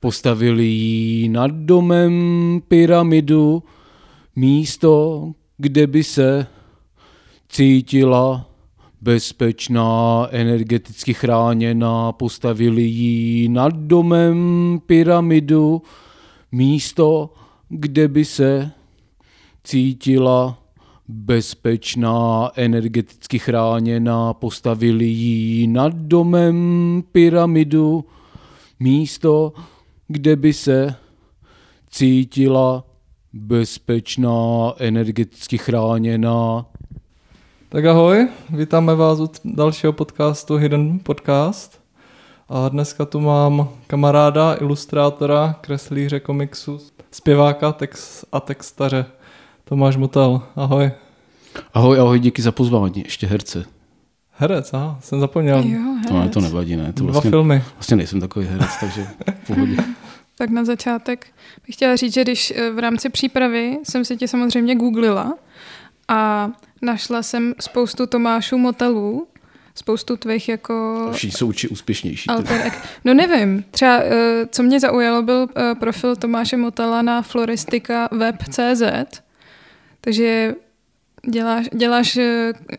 Postavili jí nad domem pyramidu, místo, kde by se cítila bezpečná, energeticky chráněná, postavili jí nad domem pyramidu, místo, kde by se cítila bezpečná, energeticky chráněná, postavili jí nad domem pyramidu, místo, kde by se cítila bezpečná, energeticky chráněná. Tak ahoj, vítáme vás u dalšího podcastu Hidden Podcast. A dneska tu mám kamaráda, ilustrátora, kreslíře komiksu, zpěváka text a textaře Tomáš Motel. Ahoj. Ahoj, ahoj, díky za pozvání, ještě herce. Herec, aha, jsem zapomněl. Jo, herec. To, ne, to nevadí, ne? To Dva vlastně, filmy. vlastně nejsem takový herec, takže v pohodě. Tak na začátek bych chtěla říct, že když eh, v rámci přípravy jsem si tě samozřejmě googlila a našla jsem spoustu Tomášů motelů, spoustu tvých jako Všichni jsou určitě úspěšnější. teda. alter eg- No nevím, třeba eh, co mě zaujalo byl eh, profil Tomáše Motela na floristika web.cz, takže děláš, děláš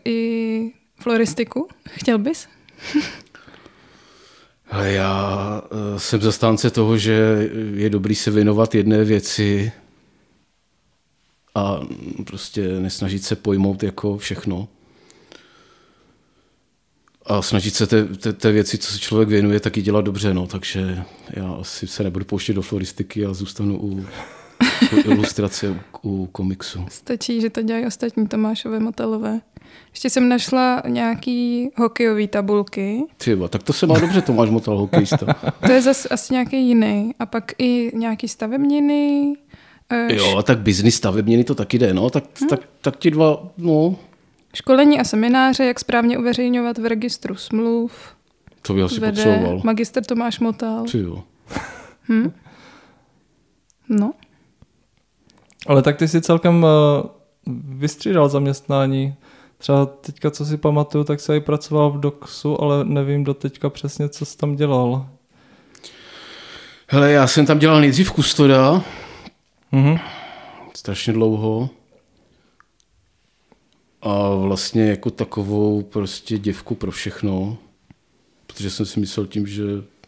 i floristiku, chtěl bys? Ale já uh, jsem zastánce toho, že je dobrý se věnovat jedné věci a prostě nesnažit se pojmout jako všechno. A snažit se té, té, té věci, co se člověk věnuje, taky dělat dobře. No. Takže já asi se nebudu pouštět do floristiky a zůstanu u ilustrace, u, u komiksu. Stačí, že to dělají ostatní Tomášové motelové. Ještě jsem našla nějaký hokejový tabulky, Třeba, tak to se má dobře, Tomáš Motal, hokejista. to je zase asi nějaký jiný. A pak i nějaký stavebniny. eh, Jo, a tak biznis stavebniny to taky jde, no. Tak, tak, tak ti dva, no, Školení a semináře, jak správně uveřejňovat v registru smluv. to by asi Vede potřeboval. magister Tomáš Motal. Ty jo. Hm? No, Ale tak ty si celkem uh, vystřídal zaměstnání. Třeba teďka, co si pamatuju, tak se i pracoval v Doxu, ale nevím do teďka přesně, co jsi tam dělal. Hele, já jsem tam dělal nejdřív kustoda, Mhm. strašně dlouho. A vlastně jako takovou prostě děvku pro všechno. Protože jsem si myslel tím, že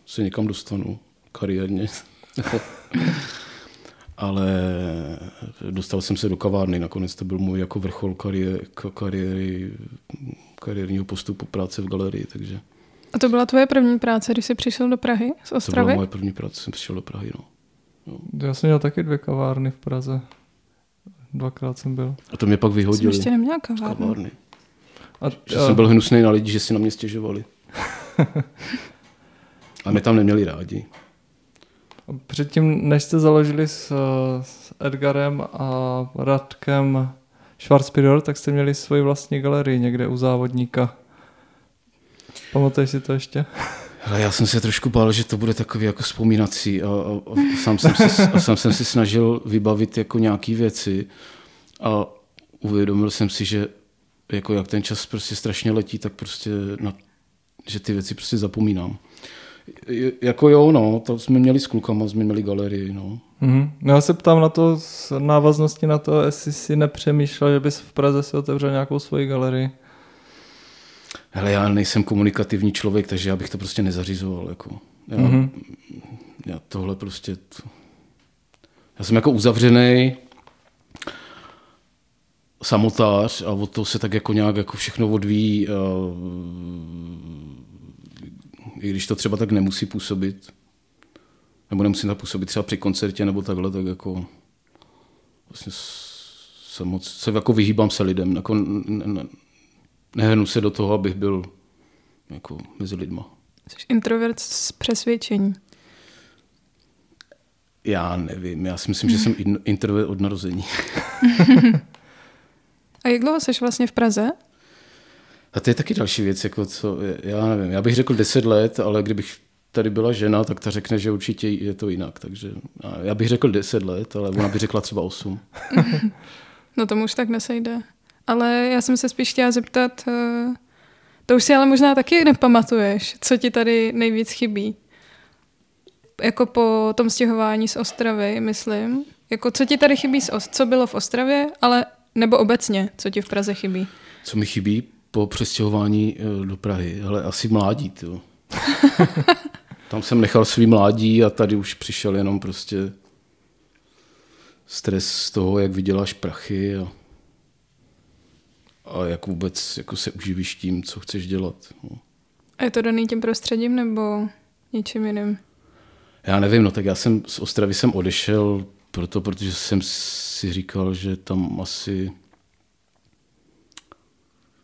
se někam dostanu kariérně. Ale dostal jsem se do kavárny, nakonec to byl můj jako vrchol kariéry, kariéry kariérního postupu práce v galerii, takže a to byla tvoje první práce, když jsi přišel do Prahy z to byla Ostravy? moje první práce, jsem přišel do Prahy. No. Já jsem měl taky dvě kavárny v Praze. Dvakrát jsem byl. A to mě pak Jsem vyhodili ještě neměla z kavárnu. kavárny. A, Že jsem byl hnusný na lidi, že si na mě stěžovali. A mě tam neměli rádi. Předtím, než jste založili s, s Edgarem a Radkem Schwarzpidor, tak jste měli svoji vlastní galerii někde u závodníka. Pamatuješ si to ještě? Ale já jsem se trošku bál, že to bude takový jako vzpomínací a, a, a, sám, jsem si, a sám jsem si snažil vybavit jako nějaký věci a uvědomil jsem si, že jako jak ten čas prostě strašně letí, tak prostě na, že ty věci prostě zapomínám. Jako jo, no, to jsme měli s klukama, jsme měli galerii, no. Mhm. No já se ptám na to s návaznosti na to, jestli si nepřemýšlel, že bys v Praze si otevřel nějakou svoji galerii. Hele, já nejsem komunikativní člověk, takže já bych to prostě nezařizoval. Jako. Já, Mhm. mm-hmm. já tohle prostě... To... Já jsem jako uzavřený samotář a od toho se tak jako nějak jako všechno odvíjí. A... I když to třeba tak nemusí působit, nebo nemusí tak působit třeba při koncertě nebo takhle, tak jako vlastně se moc, se jako vyhýbám se lidem. Jako, n- n- nehnu se do toho, abych byl jako mezi lidma. Jsi introvert z přesvědčení. Já nevím, já si myslím, že jsem in- introvert od narození. A jak dlouho jsi vlastně v Praze? A to je taky další věc, jako co, já nevím, já bych řekl 10 let, ale kdybych tady byla žena, tak ta řekne, že určitě je to jinak. Takže já bych řekl 10 let, ale ona by řekla třeba 8. No tomu už tak nesejde. Ale já jsem se spíš chtěla zeptat, eh, to už si ale možná taky nepamatuješ, co ti tady nejvíc chybí. jako po tom stěhování z Ostravy, myslím. Jako co ti tady chybí, co bylo v Ostravě, ale nebo obecně, co ti v Praze chybí? Co mi chybí po přestěhování eh, do Prahy? Ale asi mládí, tyjo. Tam jsem nechal svý mládí a tady už přišel jenom prostě stres z toho, jak vyděláš prachy a, a jak vůbec jako se uživíš tím, co chceš dělat. No. A je to daný tím prostředím nebo něčím jiným? Já nevím, no tak já jsem z Ostravy jsem odešel proto, protože jsem si říkal, že tam asi...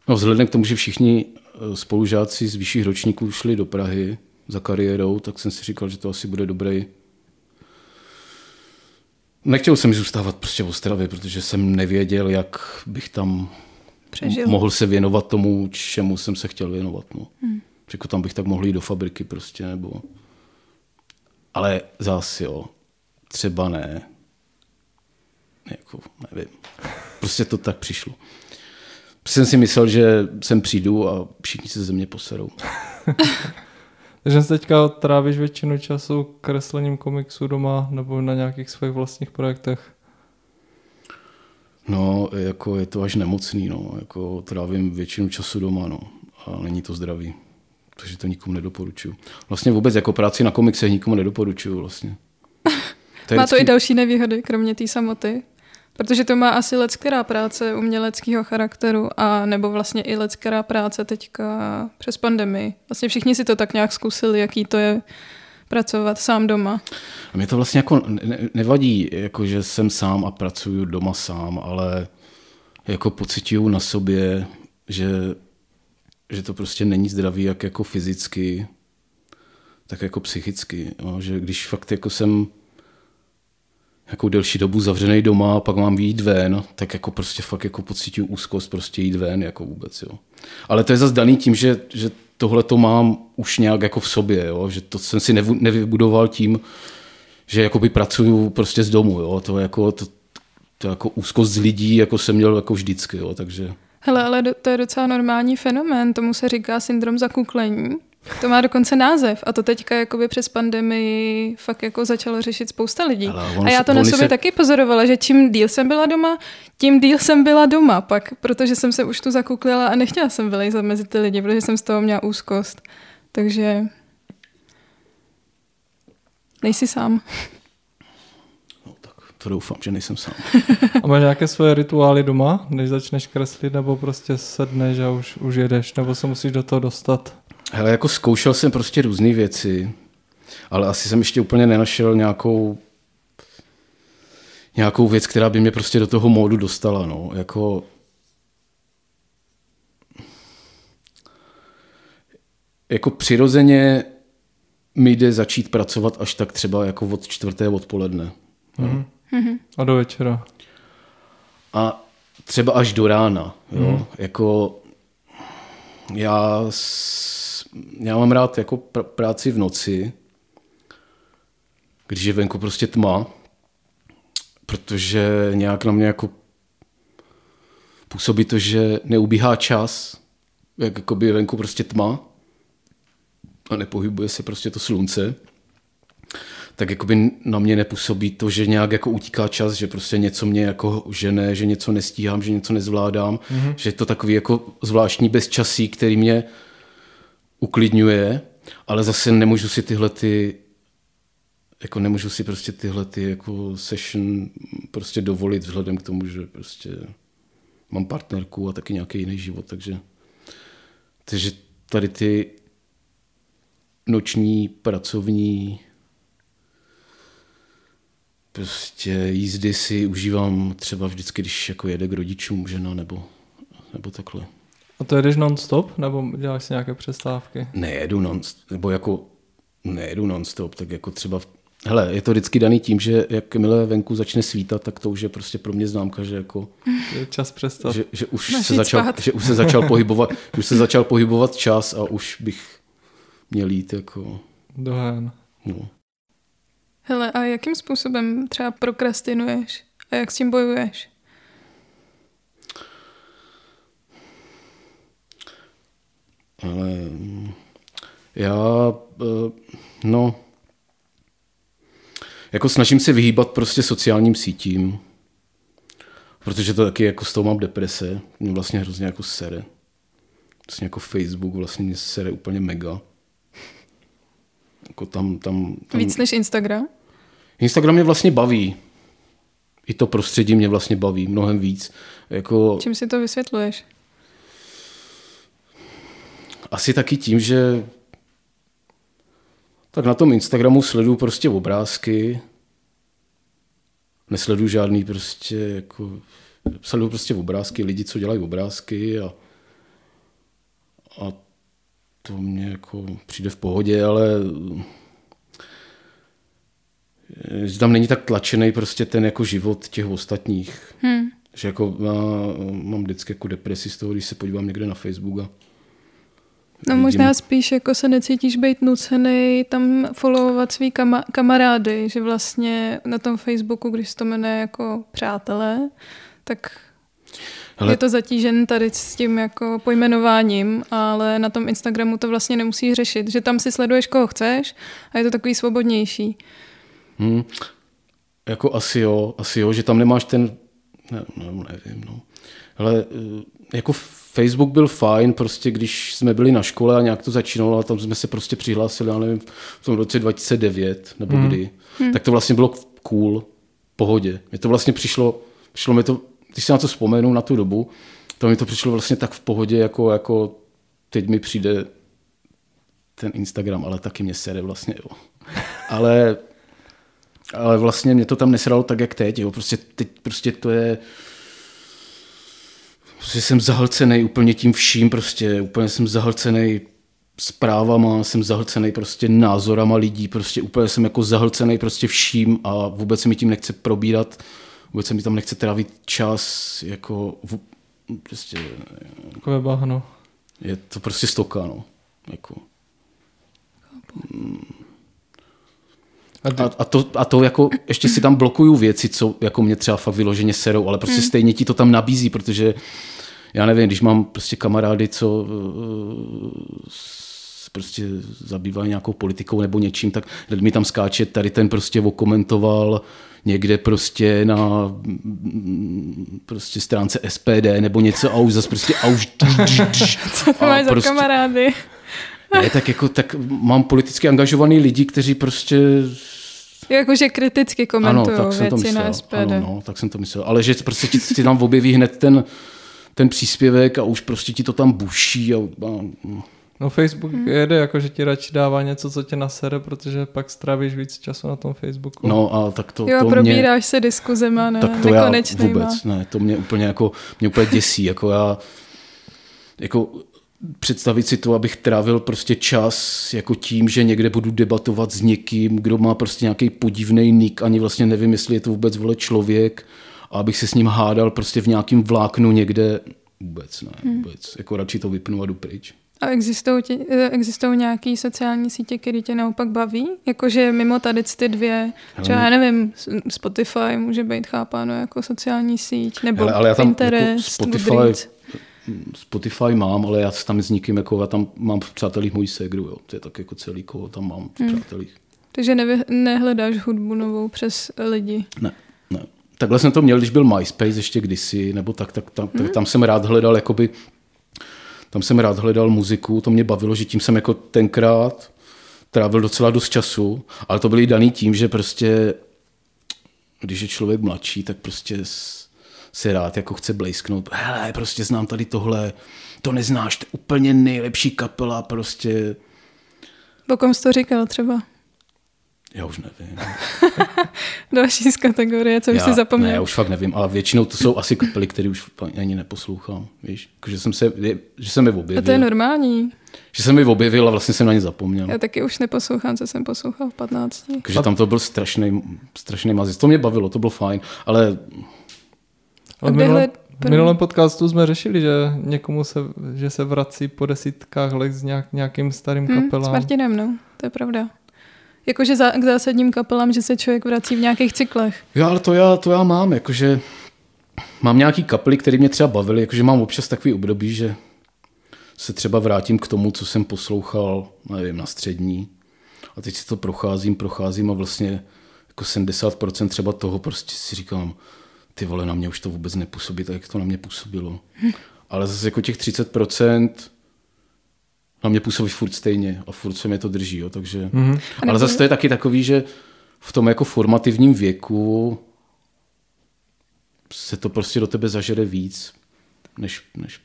No vzhledem k tomu, že všichni eh, spolužáci z vyšších ročníků šli do Prahy za kariérou, tak jsem si říkal, že to asi bude dobrý. Nechtěl jsem zůstávat prostě v Ostravě, protože jsem nevěděl, jak bych tam Přežil. mohl se věnovat tomu, čemu jsem se chtěl věnovat. No. Hmm. Jako tam bych tak mohl jít do fabriky prostě, nebo... Ale zase jo, třeba ne. Jako, nevím. Prostě to tak přišlo. Jsem si myslel, že sem přijdu a všichni se ze mě poserou. Takže teďka trávíš většinu času kreslením komiksu doma nebo na nějakých svých vlastních projektech. No, jako je to až nemocný, no. Jako trávím většinu času doma, no. A není to zdravý. Takže to nikomu nedoporučuju. Vlastně vůbec jako práci na komiksech nikomu nedoporučuju vlastně. To má to vždycky- i další nevýhody, kromě té samoty. Protože to má asi leckerá práce uměleckého charakteru a nebo vlastně i leckerá práce teďka přes pandemii. Vlastně všichni si to tak nějak zkusili, jaký to je pracovat sám doma. A mě to vlastně jako ne- nevadí, jako že jsem sám a pracuju doma sám, ale jako pocituju na sobě, že, že to prostě není zdravý, jak jako fyzicky, tak jako psychicky. Jo? Že když fakt jako jsem jako delší dobu zavřený doma a pak mám výjít ven, tak jako prostě fakt jako pocituju úzkost prostě jít ven jako vůbec, jo. Ale to je zase daný tím, že, že tohle to mám už nějak jako v sobě, jo? že to jsem si nevybudoval tím, že jakoby pracuju prostě z domu, jo? to jako, to, to jako úzkost z lidí, jako jsem měl jako vždycky, jo? takže Hele, ale to je docela normální fenomén, tomu se říká syndrom zakuklení. To má dokonce název a to teďka jakoby přes pandemii fakt jako začalo řešit spousta lidí. On a já to na sobě se- taky pozorovala, že čím díl jsem byla doma, tím díl jsem byla doma pak, protože jsem se už tu zakuklila a nechtěla jsem vylejzat mezi ty lidi, protože jsem z toho měla úzkost. Takže nejsi sám. no, tak to doufám, že nejsem sám. A máš nějaké svoje rituály doma, než začneš kreslit, nebo prostě sedneš a už, už jedeš, nebo se musíš do toho dostat? Hele, jako zkoušel jsem prostě různé věci, ale asi jsem ještě úplně nenašel nějakou nějakou věc, která by mě prostě do toho módu dostala, no. Jako jako přirozeně mi jde začít pracovat až tak třeba jako od čtvrté odpoledne. Mhm. A do večera. A třeba až do rána. Jo? Hmm. Jako já, s, já mám rád jako pr- práci v noci, když je venku prostě tma, protože nějak na mě jako působí to, že neubíhá čas, jak jakoby je venku prostě tma a nepohybuje se prostě to slunce, tak jakoby na mě nepůsobí to, že nějak jako utíká čas, že prostě něco mě jako žene, že něco nestíhám, že něco nezvládám, mm-hmm. že je to takový jako zvláštní bezčasí, který mě uklidňuje, ale zase nemůžu si tyhle ty jako nemůžu si prostě tyhle ty jako session prostě dovolit vzhledem k tomu, že prostě mám partnerku a taky nějaký jiný život, takže takže tady ty noční pracovní prostě jízdy si užívám třeba vždycky, když jako jede k rodičům žena nebo, nebo takhle. A to jedeš non-stop, nebo děláš si nějaké přestávky? Nejedu non nebo jako nejedu non-stop, tak jako třeba v, hele, je to vždycky daný tím, že jakmile venku začne svítat, tak to už je prostě pro mě známka, že jako Je čas přestat. že, že, už Máš se začal, spát. že už se začal pohybovat, že už se začal pohybovat čas a už bych měl jít jako, Do no. Hele, a jakým způsobem třeba prokrastinuješ? A jak s tím bojuješ? Ale mm, já, eh, no, jako snažím se vyhýbat prostě sociálním sítím, protože to taky jako s tou mám deprese, mě vlastně hrozně jako sere. Vlastně jako Facebook vlastně mě sere úplně mega. Jako tam, tam, tam... Víc než Instagram? Instagram mě vlastně baví. I to prostředí mě vlastně baví mnohem víc. Jako... Čím si to vysvětluješ? Asi taky tím, že tak na tom Instagramu sleduju prostě obrázky, nesleduju žádný prostě jako, sleduju prostě obrázky, lidi, co dělají obrázky a, a to mě jako přijde v pohodě, ale že tam není tak tlačený prostě ten jako život těch ostatních. Hmm. Že jako já mám vždycky jako depresi z toho, když se podívám někde na Facebook a No vidím. možná spíš jako se necítíš být nucený tam followovat svý kama- kamarády, že vlastně na tom Facebooku, když to jmenuje jako přátelé, tak ale... Je to zatížen tady s tím jako pojmenováním, ale na tom Instagramu to vlastně nemusíš řešit, že tam si sleduješ, koho chceš a je to takový svobodnější. Hmm. Jako asi jo, asi jo, že tam nemáš ten, ne, ne, nevím, no. Ale eh, jako Facebook byl fajn, prostě když jsme byli na škole a nějak to začínalo a tam jsme se prostě přihlásili, já nevím, v tom roce 2009 nebo hmm. kdy, hmm. tak to vlastně bylo cool, pohodě. Mně to vlastně přišlo, přišlo mi to, když si na to vzpomenu, na tu dobu, to mi to přišlo vlastně tak v pohodě, jako, jako teď mi přijde ten Instagram, ale taky mě sere vlastně, jo. Ale, ale vlastně mě to tam nesralo tak, jak teď, jo. Prostě teď prostě to je, prostě jsem zahlcený úplně tím vším, prostě úplně jsem zahlcený zprávama, jsem zahlcený prostě názorama lidí, prostě úplně jsem jako zahlcený prostě vším a vůbec se mi tím nechce probírat, vůbec se mi tam nechce trávit čas, jako v, prostě... Takové bahno. Je to prostě stoka, no. Jako. A, a, to, a to jako, ještě si tam blokuju věci, co jako mě třeba fakt vyloženě serou, ale prostě hmm. stejně ti to tam nabízí, protože já nevím, když mám prostě kamarády, co eh, prostě zabývají nějakou politikou nebo něčím, tak mi tam skáče, tady ten prostě okomentoval někde prostě na prostě stránce SPD nebo něco a už zase prostě a už... Co to máš prostě, za kamarády? Ne, tak jako tak mám politicky angažovaný lidi, kteří prostě Jakože kriticky komentují ano, tak jsem věci to myslel. na SPD. Ano, no, tak jsem to myslel. Ale že prostě ti, ti tam objeví hned ten, ten příspěvek a už prostě ti to tam buší. A, a, No Facebook hmm. jede jako, že ti radši dává něco, co tě nasere, protože pak strávíš víc času na tom Facebooku. No a tak to, jo, to probíráš mě, se diskuzema, ne? Tak to já vůbec, ne, to mě úplně jako, mě úplně děsí, jako já, jako představit si to, abych trávil prostě čas jako tím, že někde budu debatovat s někým, kdo má prostě nějaký podivný nick, ani vlastně nevím, jestli je to vůbec vole člověk, a abych se s ním hádal prostě v nějakém vláknu někde, vůbec ne, hmm. vůbec, jako radši to vypnu a jdu pryč. A existují, tě, existují nějaké sociální sítě, které tě naopak baví? Jakože mimo tady ty dvě, třeba já nevím, Spotify může být chápáno jako sociální síť, nebo Hele, ale já tam jako Pinterest, jako Spotify, Goodreads. Spotify mám, ale já tam s nikým, jako já tam mám v přátelích můj segru, jo. to je tak jako celý, koho tam mám v hmm. přátelích. Takže nevy, nehledáš hudbu novou přes lidi? Ne, ne. Takhle jsem to měl, když byl MySpace ještě kdysi, nebo tak, tak, tak, hmm. tak tam jsem rád hledal jakoby, tam jsem rád hledal muziku, to mě bavilo, že tím jsem jako tenkrát trávil docela dost času, ale to byly daný tím, že prostě když je člověk mladší, tak prostě se rád jako chce blejsknout. Hele, prostě znám tady tohle, to neznáš, to je úplně nejlepší kapela, prostě. O kom jsi to říkal třeba? Já už nevím. Další z kategorie, co už si zapomněl. Ne, já už fakt nevím, ale většinou to jsou asi kapely, které už ani neposlouchám. Víš, jako, že jsem, se, že jsem je objevil. A to je normální. Že jsem je objevil a vlastně jsem na ně zapomněl. Já taky už neposlouchám, co jsem poslouchal v 15. Takže tam to byl strašný, strašný mazis. To mě bavilo, to bylo fajn, ale ale v minulém, v minulém podcastu jsme řešili, že někomu se, že se vrací po desítkách let s nějak, nějakým starým hmm, kapelám. S Martinem, no, to je pravda. Jakože za, k zásadním kapelám, že se člověk vrací v nějakých cyklech. Jo, ale to já, to já mám, jakože mám nějaký kapely, které mě třeba bavily, jakože mám občas takový období, že se třeba vrátím k tomu, co jsem poslouchal, nevím, na střední. A teď si to procházím, procházím a vlastně jako 70% třeba toho prostě si říkám, ty vole, na mě už to vůbec nepůsobí, tak jak to na mě působilo. Ale zase jako těch 30% na mě působí furt stejně a furt se mě to drží, jo, takže... Mm-hmm. Ale zase to je taky takový, že v tom jako formativním věku se to prostě do tebe zažere víc, než, než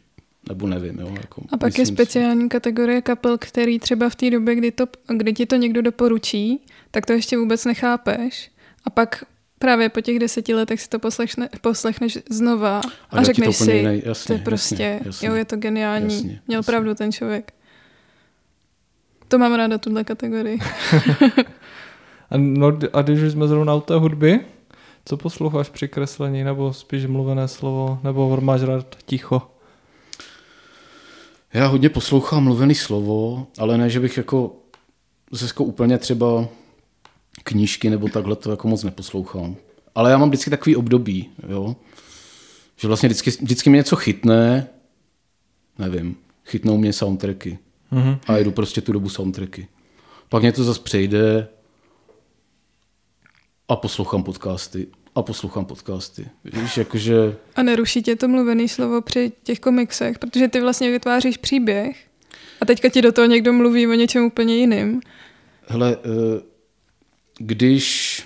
nebo nevím. Jo, jako a pak je speciální si. kategorie kapel, který třeba v té době, kdy, to, kdy ti to někdo doporučí, tak to ještě vůbec nechápeš. A pak právě po těch deseti letech si to poslechne, poslechneš znova a, a řekneš si, jiný, jasně, to je prostě, jasně, jasně, jo, je to geniální, jasně, měl jasně. pravdu ten člověk. To mám ráda, tuhle kategorii. a, no, a když už jsme zrovna u té hudby, co posloucháš při kreslení, nebo spíš mluvené slovo, nebo máš rád ticho? Já hodně poslouchám mluvený slovo, ale ne, že bych jako zase úplně třeba knížky nebo takhle to jako moc neposlouchám. Ale já mám vždycky takový období, jo? že vlastně vždycky, vždycky mě něco chytne, nevím, chytnou mě soundtracky mm-hmm. a jedu prostě tu dobu soundtracky. Pak mě to zase přejde a poslouchám podcasty a poslouchám podcasty. Víš, jakože... A neruší tě to mluvený slovo při těch komiksech, protože ty vlastně vytváříš příběh a teďka ti do toho někdo mluví o něčem úplně jiným. Hele, eh, když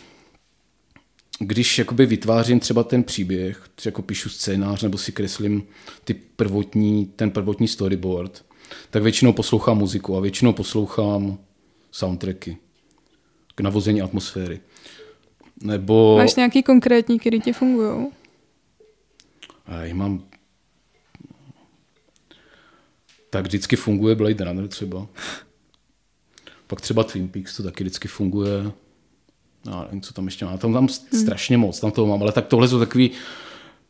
když jakoby vytvářím třeba ten příběh, jako píšu scénář nebo si kreslím ty prvotní, ten prvotní storyboard, tak většinou poslouchám muziku a většinou poslouchám soundtracky k navození atmosféry. Nebo... Máš nějaký konkrétní, který ti fungují? Já mám... Tak vždycky funguje Blade Runner třeba. Pak třeba Twin Peaks to taky vždycky funguje. No, nevím, co tam ještě má. Tam tam hmm. strašně moc, tam toho mám, ale tak tohle jsou takový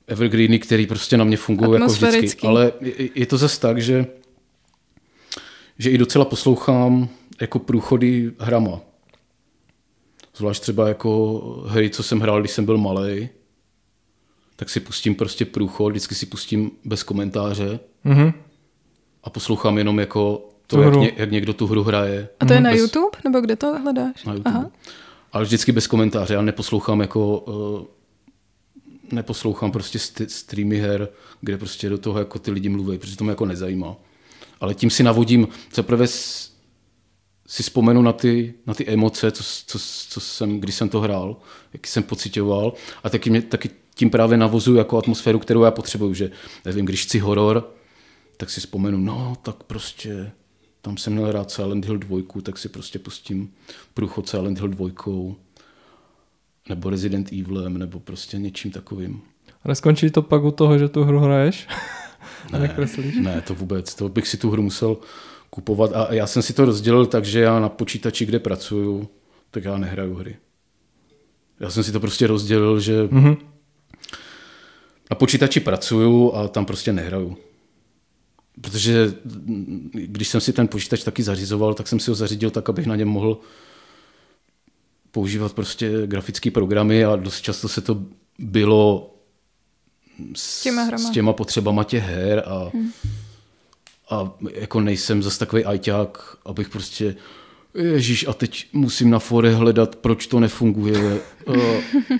evergreeny, který prostě na mě fungují jako vždycky. Ale je, je to zase tak, že že i docela poslouchám jako průchody hrama. Zvlášť třeba jako hry, co jsem hrál, když jsem byl malý, tak si pustím prostě průchod, vždycky si pustím bez komentáře mm-hmm. a poslouchám jenom jako to, jak, ně, jak někdo tu hru hraje. A to je na bez... YouTube? Nebo kde to hledáš? Na YouTube. Aha. Ale vždycky bez komentáře. Já neposlouchám jako... Uh, neposlouchám prostě st- streamy her, kde prostě do toho jako ty lidi mluví, protože to mě jako nezajímá. Ale tím si navodím, zaprvé si vzpomenu na ty, na ty emoce, co, co, co jsem, když jsem to hrál, jaký jsem pocitoval a taky, mě, taky tím právě navozuju jako atmosféru, kterou já potřebuju, že nevím, když chci horor, tak si vzpomenu, no tak prostě tam jsem měl rád Silent Hill 2, tak si prostě pustím průchod Silent Hill 2 nebo Resident Evilem, nebo prostě něčím takovým. A neskončí to pak u toho, že tu hru hraješ? ne, ne, to vůbec. To bych si tu hru musel kupovat. A já jsem si to rozdělil tak, že já na počítači, kde pracuju, tak já nehraju hry. Já jsem si to prostě rozdělil, že mm-hmm. na počítači pracuju a tam prostě nehraju. Protože když jsem si ten počítač taky zařizoval, tak jsem si ho zařídil tak, abych na něm mohl používat prostě grafické programy a dost často se to bylo s, těma, s těma potřebama těch her a hmm a jako nejsem zase takový ajťák, abych prostě Ježíš, a teď musím na fore hledat, proč to nefunguje. uh,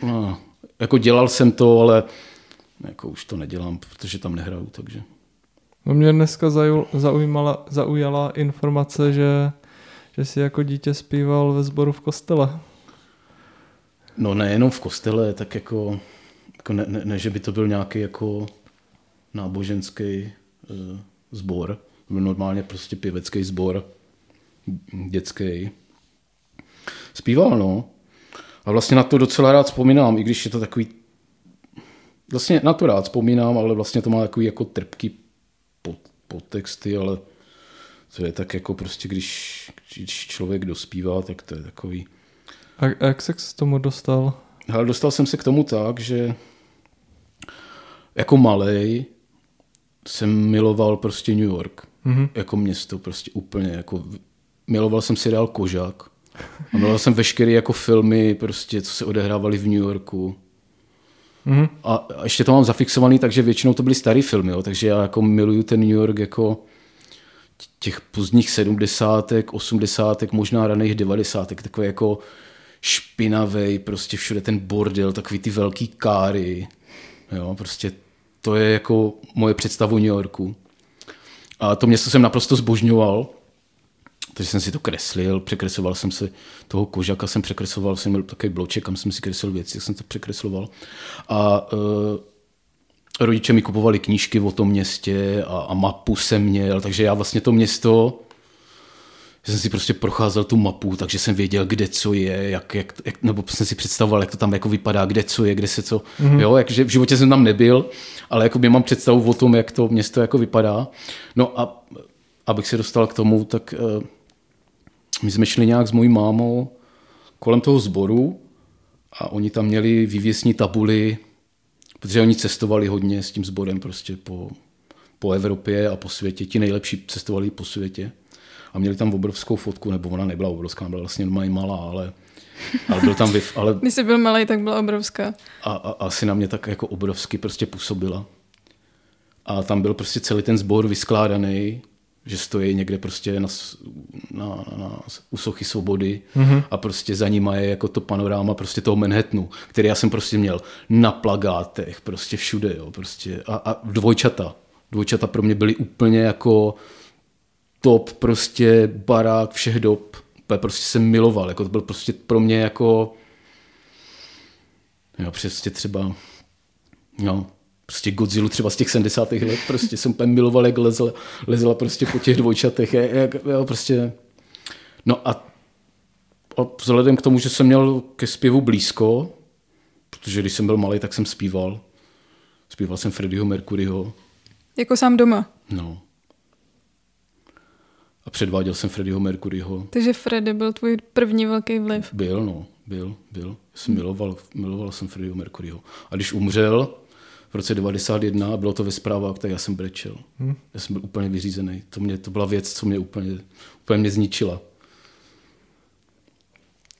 uh, jako dělal jsem to, ale jako už to nedělám, protože tam nehraju, takže. No mě dneska zaujímala, zaujala informace, že, že jsi jako dítě zpíval ve sboru v kostele. No nejenom v kostele, tak jako, jako ne, ne, ne, že by to byl nějaký jako náboženský uh, sbor, normálně prostě pěvecký sbor, dětský. Zpíval, no. A vlastně na to docela rád vzpomínám, i když je to takový... Vlastně na to rád vzpomínám, ale vlastně to má takový jako trpký podtexty, ale to je tak jako prostě, když, když člověk dospívá, tak to je takový... A jak se k tomu dostal? Ale dostal jsem se k tomu tak, že jako malej jsem miloval prostě New York. Mm-hmm. Jako město prostě úplně jako miloval jsem seriál Kožák. A miloval jsem veškeré jako filmy prostě, co se odehrávaly v New Yorku. Mm-hmm. A, a ještě to mám zafixovaný, takže většinou to byly staré filmy, jo, takže já jako miluju ten New York jako těch pozdních sedmdesátek, osmdesátek, možná raných devadesátek, takové jako špinavej, prostě všude ten bordel, takový ty velký káry, jo, prostě to je jako moje představa New Yorku. A to město jsem naprosto zbožňoval, takže jsem si to kreslil, překresloval jsem se toho kožaka, jsem překresloval, jsem měl takový bloček, kam jsem si kreslil věci, jak jsem to překresloval. A uh, rodiče mi kupovali knížky o tom městě a, a mapu jsem měl, takže já vlastně to město že jsem si prostě procházel tu mapu, takže jsem věděl, kde co je, jak, jak, jak, nebo jsem si představoval, jak to tam jako vypadá, kde co je, kde se co, mm-hmm. jo, jakže v životě jsem tam nebyl, ale jako mám představu o tom, jak to město jako vypadá. No a abych se dostal k tomu, tak uh, my jsme šli nějak s mojí mámou kolem toho sboru a oni tam měli vývěsní tabuly, protože oni cestovali hodně s tím sborem prostě po, po Evropě a po světě. Ti nejlepší cestovali po světě a měli tam obrovskou fotku, nebo ona nebyla obrovská, byla vlastně normálně malá, ale, ale byl tam vyf, ale... Když jsi byl malý, tak byla obrovská. A, a, asi na mě tak jako obrovsky prostě působila. A tam byl prostě celý ten sbor vyskládaný, že stojí někde prostě na, na, na, u sochy svobody mm-hmm. a prostě za nima je jako to panoráma prostě toho Manhattanu, který já jsem prostě měl na plagátech, prostě všude, jo, prostě a, a dvojčata. Dvojčata pro mě byly úplně jako top prostě barák všech dob. Prostě jsem miloval, jako to byl prostě pro mě jako jo, prostě třeba no, prostě Godzilla třeba z těch 70. let, prostě jsem úplně miloval, jak lezla, lezla prostě po těch dvojčatech, jak, jo, prostě, no a, a vzhledem k tomu, že jsem měl ke zpěvu blízko, protože když jsem byl malý, tak jsem zpíval, zpíval jsem Freddieho Mercuryho. Jako sám doma? No. A předváděl jsem Freddieho Mercuryho. Takže Freddy byl tvůj první velký vliv? Byl, no, byl, byl. Jsem miloval, miloval jsem Freddieho Mercuryho. A když umřel, v roce 91 bylo to ve zprávách, tak já jsem brečel. Hmm. Já jsem byl úplně vyřízený. To, mě, to byla věc, co mě úplně, úplně mě zničila.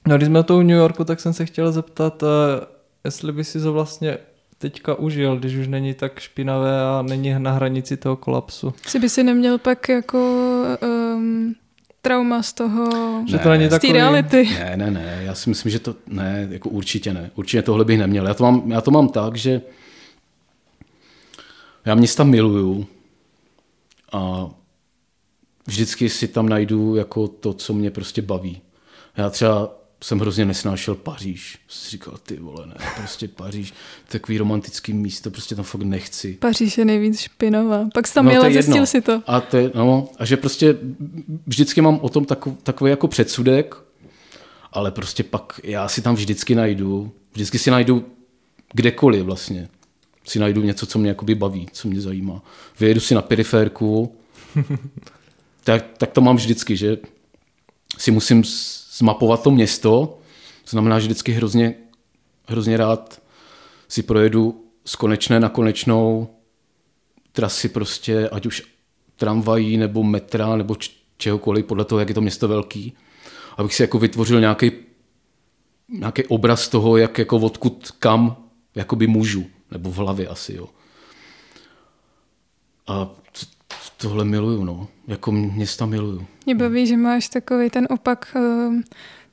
No, když jsme to u New Yorku, tak jsem se chtěl zeptat, eh, jestli by si to vlastně teďka užil, když už není tak špinavé a není na hranici toho kolapsu. Si by si neměl pak jako um, trauma z toho, že to není z té reality. Ne, ne, ne, já si myslím, že to, ne, jako určitě ne, určitě tohle bych neměl. Já to mám, já to mám tak, že já města miluju a vždycky si tam najdu jako to, co mě prostě baví. Já třeba jsem hrozně nesnášel Paříž. Jsem říkal, ty vole, ne, prostě Paříž, takový romantický místo, prostě tam fakt nechci. Paříž je nejvíc špinavá. Pak jsi tam no, jel a zjistil si to. A, to je, no, a že prostě vždycky mám o tom takový, takový jako předsudek, ale prostě pak já si tam vždycky najdu, vždycky si najdu kdekoliv vlastně si najdu něco, co mě jakoby baví, co mě zajímá. Vyjedu si na periférku, tak, tak to mám vždycky, že si musím zmapovat to město, to znamená, že vždycky hrozně, hrozně rád si projedu z konečné na konečnou trasy prostě, ať už tramvají nebo metra nebo čehokoliv, podle toho, jak je to město velký, abych si jako vytvořil nějaký, nějaký obraz toho, jak jako odkud kam jakoby můžu. Nebo v hlavě asi, jo. A tohle miluju, no. Jako města miluju. Mě baví, že máš takový ten opak uh,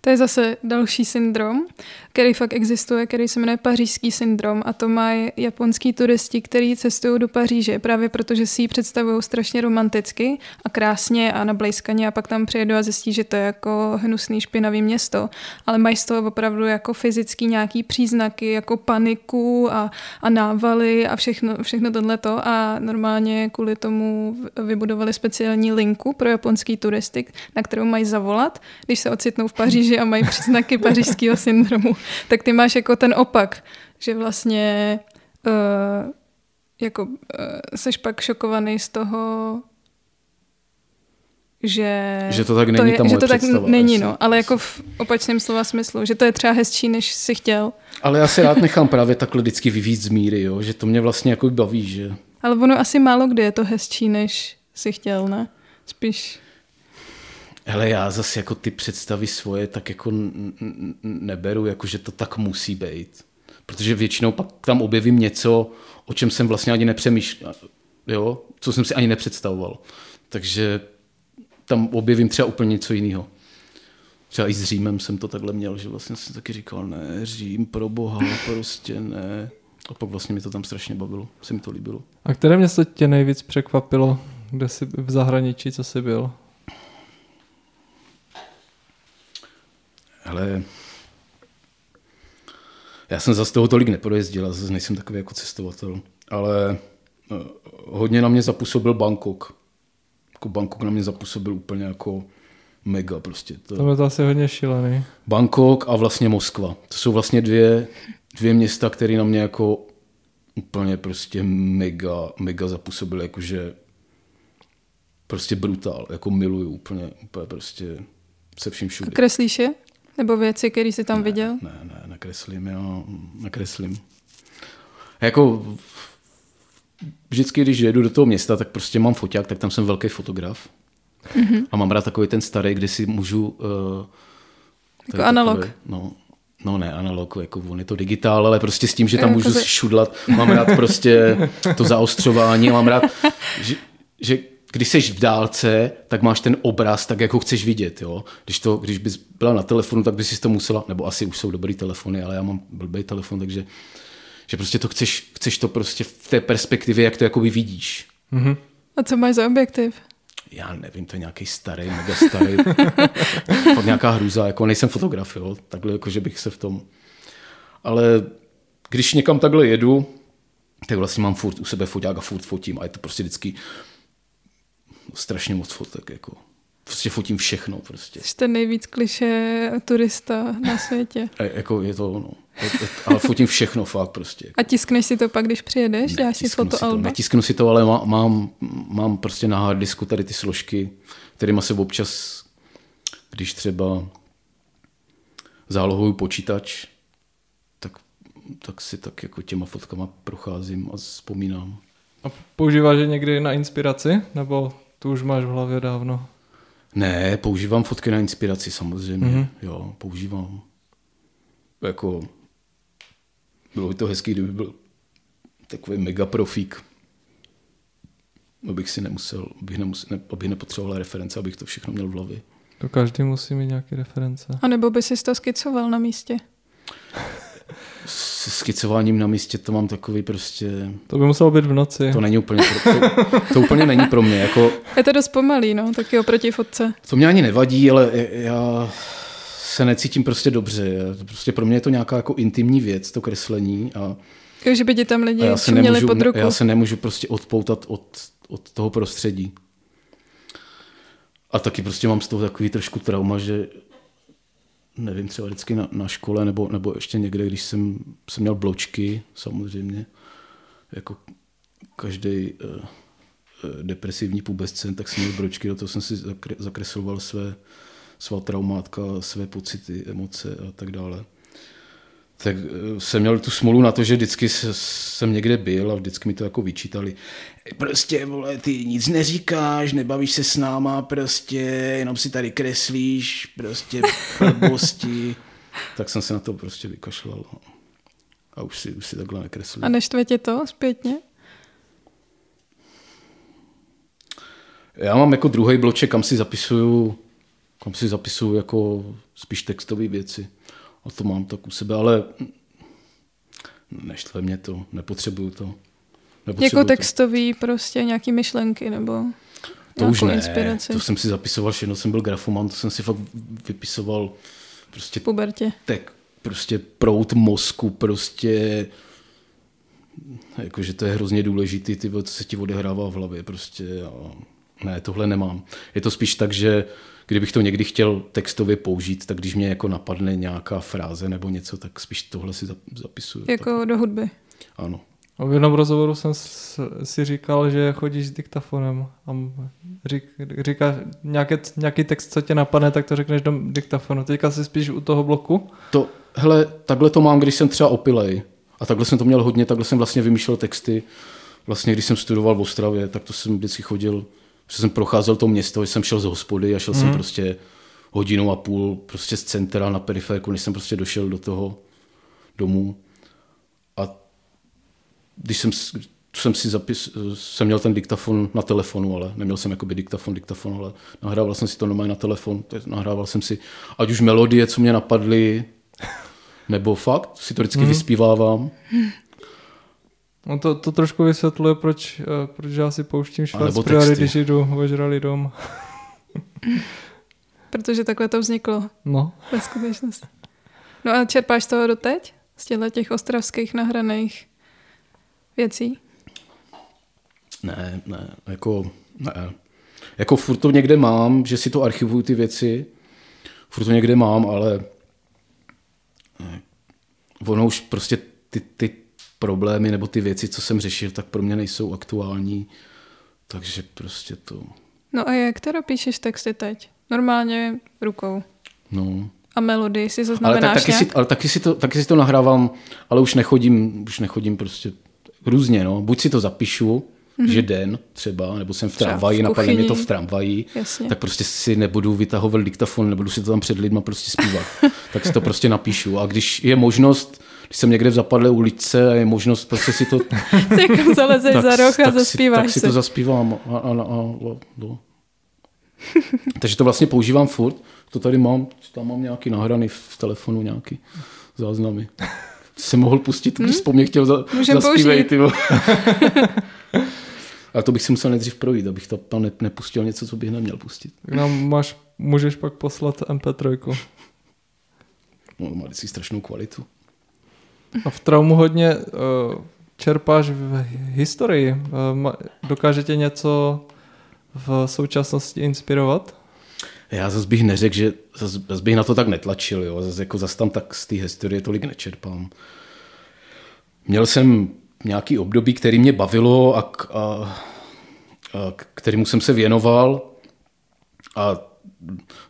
to je zase další syndrom, který fakt existuje, který se jmenuje pařížský syndrom a to mají japonský turisti, kteří cestují do Paříže právě protože si ji představují strašně romanticky a krásně a nablejskaně a pak tam přijedou a zjistí, že to je jako hnusný špinavý město, ale mají z toho opravdu jako fyzický nějaký příznaky, jako paniku a, a návaly a všechno, všechno tohleto a normálně kvůli tomu vybudovali speciální linku pro japonský turisty, na kterou mají zavolat, když se ocitnou v Paříži a mají příznaky pařížského syndromu, tak ty máš jako ten opak, že vlastně uh, jako uh, seš pak šokovaný z toho, že, že to tak není to je, že to tak není, no, ale jako v opačném slova smyslu, že to je třeba hezčí, než si chtěl. Ale já si rád nechám právě takhle vždycky vyvíct z míry, jo? že to mě vlastně jako baví, že... Ale ono asi málo kdy je to hezčí, než si chtěl, ne? Spíš Hele, já zase jako ty představy svoje tak jako neberu, jako že to tak musí být. Protože většinou pak tam objevím něco, o čem jsem vlastně ani nepřemýšlel, jo? co jsem si ani nepředstavoval. Takže tam objevím třeba úplně něco jiného. třeba i s Římem jsem to takhle měl, že vlastně jsem taky říkal, ne, Řím, pro boha, prostě ne. A pak vlastně mi to tam strašně bavilo, se mi to líbilo. A které město tě nejvíc překvapilo, kde jsi v zahraničí, co jsi byl? Ale já jsem zase toho tolik neprojezdil, zase nejsem takový jako cestovatel, ale uh, hodně na mě zapůsobil Bangkok. Jako Bangkok na mě zapůsobil úplně jako mega prostě. To... To je to asi hodně šílený. Bangkok a vlastně Moskva. To jsou vlastně dvě, dvě města, které na mě jako úplně prostě mega, mega zapůsobily, jakože prostě brutál, jako miluju úplně, úplně prostě se vším všude. Kreslíš je? Nebo věci, které jsi tam ne, viděl? Ne, ne, nakreslím, já nakreslím. Jako vždycky, když jedu do toho města, tak prostě mám foťák, tak tam jsem velký fotograf. Mm-hmm. A mám rád takový ten starý, kde si můžu... Uh, jako analog. Takový, no, no ne, analog, jako on je to digitál, ale prostě s tím, že tam můžu si šudlat. Mám rád prostě to zaostřování, mám rád, že, že když jsi v dálce, tak máš ten obraz tak, jako chceš vidět. Jo? Když, to, když bys byla na telefonu, tak bys si to musela, nebo asi už jsou dobrý telefony, ale já mám blbý telefon, takže že prostě to chceš, chceš to prostě v té perspektivě, jak to jakoby vidíš. Mm-hmm. A co máš za objektiv? Já nevím, to je nějaký starý, mega starý, fakt nějaká hruza, jako nejsem fotograf, jo? takhle jako, že bych se v tom... Ale když někam takhle jedu, tak vlastně mám furt u sebe foťák a furt fotím a je to prostě vždycky strašně moc fotek, jako. Prostě fotím všechno prostě. Jsi ten nejvíc kliše turista na světě. A jako je to, no. Ale fotím všechno fakt prostě. A tiskneš si to pak, když přijedeš? Ne, Dáš si fotoalba? Netisknu si to, ale má, mám, mám prostě na hard disku tady ty složky, kterými se občas, když třeba zálohuju počítač, tak, tak si tak jako těma fotkama procházím a vzpomínám. A používáš je někdy na inspiraci? Nebo tu už máš v hlavě dávno? Ne, používám fotky na inspiraci samozřejmě. Mm-hmm. Jo, používám. Jako, bylo by to hezký, kdyby byl takový mega profík. Abych si nemusel, abych, nemusel, ne, abych nepotřeboval reference, abych to všechno měl v hlavě. To každý musí mít nějaké reference. A nebo by si to skicoval na místě? S skicováním na místě to mám takový prostě... To by muselo být v noci. To není úplně pro, to, to úplně není pro mě. Jako, je to dost pomalý, no, taky oproti fotce. To mě ani nevadí, ale já se necítím prostě dobře. Prostě pro mě je to nějaká jako intimní věc, to kreslení. A, jo, že by ti tam lidi já se měli nemůžu, pod ruku. Já se nemůžu prostě odpoutat od, od toho prostředí. A taky prostě mám z toho takový trošku trauma, že nevím, třeba vždycky na, na škole nebo, nebo ještě někde, když jsem, jsem měl bločky, samozřejmě, jako každý uh, depresivní pubescent, tak jsem měl bročky, do toho jsem si zakre, zakresloval své, svá traumátka, své pocity, emoce a tak dále. Tak jsem měl tu smolu na to, že vždycky jsem někde byl a vždycky mi to jako vyčítali. Prostě, vole, ty nic neříkáš, nebavíš se s náma, prostě, jenom si tady kreslíš, prostě blbosti. tak jsem se na to prostě vykašlal. A už si, už si takhle nekreslil. A neštve tě to zpětně? Já mám jako druhý bloček, kam si zapisuju, kam si zapisuju jako spíš textové věci. A to mám tak u sebe, ale neštve mě to, nepotřebuju to. Jako textový to. prostě nějaký myšlenky nebo to už ne, inspiraci. to jsem si zapisoval, všechno jsem byl grafoman, to jsem si fakt vypisoval prostě Pubertě. Tak prostě prout mozku, prostě jakože to je hrozně důležitý, ty, co se ti odehrává v hlavě prostě a ne, tohle nemám. Je to spíš tak, že kdybych to někdy chtěl textově použít, tak když mě jako napadne nějaká fráze nebo něco, tak spíš tohle si zapisuju. Jako tak. do hudby. Ano. V jednom rozhovoru jsem si říkal, že chodíš s diktafonem a řík, říkáš nějaký, nějaký text, co tě napadne, tak to řekneš do diktafonu. Teďka jsi spíš u toho bloku? To, hele, takhle to mám, když jsem třeba opilej. A takhle jsem to měl hodně, takhle jsem vlastně vymýšlel texty. Vlastně, když jsem studoval v Ostravě, tak to jsem vždycky chodil že jsem procházel to město, jsem šel z hospody a šel mm. jsem mhm. prostě hodinu a půl prostě z centra na periferku, než jsem prostě došel do toho domu. Když jsem, jsem si zapis, jsem měl ten diktafon na telefonu, ale neměl jsem jakoby diktafon, diktafon, ale nahrával jsem si to normálně na telefon, nahrával jsem si, ať už melodie, co mě napadly, nebo fakt, si to vždycky hmm. vyspívávám. No to, to trošku vysvětluje, proč, eh, proč já si pouštím Schwarzpriori, když jdu ožralý dom. Protože takhle to vzniklo. No. Ve skutečnosti. No a čerpáš z toho doteď? Z těchto těch ostravských nahraných věcí? Ne, ne, jako ne. Jako furt to někde mám, že si to archivuju ty věci, furt to někde mám, ale eh, ono už prostě ty, ty problémy nebo ty věci, co jsem řešil, tak pro mě nejsou aktuální, takže prostě to... No a jak teda píšeš texty teď? Normálně rukou? No. A melodii si zaznamenáš ale, tak, taky si, ale taky, si to, taky si to nahrávám, ale už nechodím, už nechodím prostě různě, no. Buď si to zapíšu, mm-hmm. že den třeba, nebo jsem v tramvaji, napadne mě to v tramvaji, Jasně. tak prostě si nebudu vytahovat diktafon, nebudu si to tam před lidma prostě zpívat. tak si to prostě napíšu. A když je možnost, když jsem někde v zapadlé ulice a je možnost prostě si to... Někam zalezeš za roh a zaspíváš si, Tak si to zaspívám. A, a, a, a, no. Takže to vlastně používám furt. To tady mám, tam mám nějaký nahraný v telefonu, nějaký záznamy. Jsem mohl pustit, když hmm? po mně chtěl za, zaspívej, ty Ale to bych si musel nejdřív projít, abych to tam nepustil něco, co bych neměl pustit. Nám máš, můžeš pak poslat MP3. No, má vždycky strašnou kvalitu. A v traumu hodně uh, čerpáš v historii. Uh, dokáže tě něco v současnosti inspirovat? Já zase bych neřekl, že zase, zase bych na to tak netlačil. Jo. Zase, jako zase tam tak z té historie tolik nečerpám. Měl jsem nějaký období, který mě bavilo a, a, a kterému jsem se věnoval a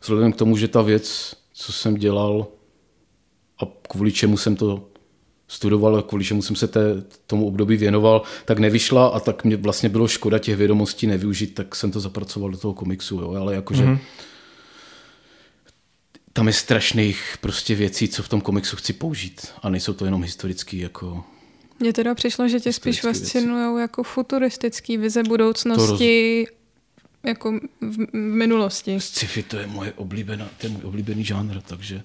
vzhledem k tomu, že ta věc, co jsem dělal a kvůli čemu jsem to studoval a kvůli čemu jsem se té, tomu období věnoval, tak nevyšla a tak mě vlastně bylo škoda těch vědomostí nevyužít, tak jsem to zapracoval do toho komiksu, jo, ale jakože mm-hmm. Tam je strašných prostě věcí, co v tom komiksu chci použít a nejsou to jenom historický jako mně teda přišlo, že tě spíš fascinují jako futuristický vize budoucnosti roz... jako v, v minulosti. Sci-fi to je moje oblíbená, je můj oblíbený žánr, takže...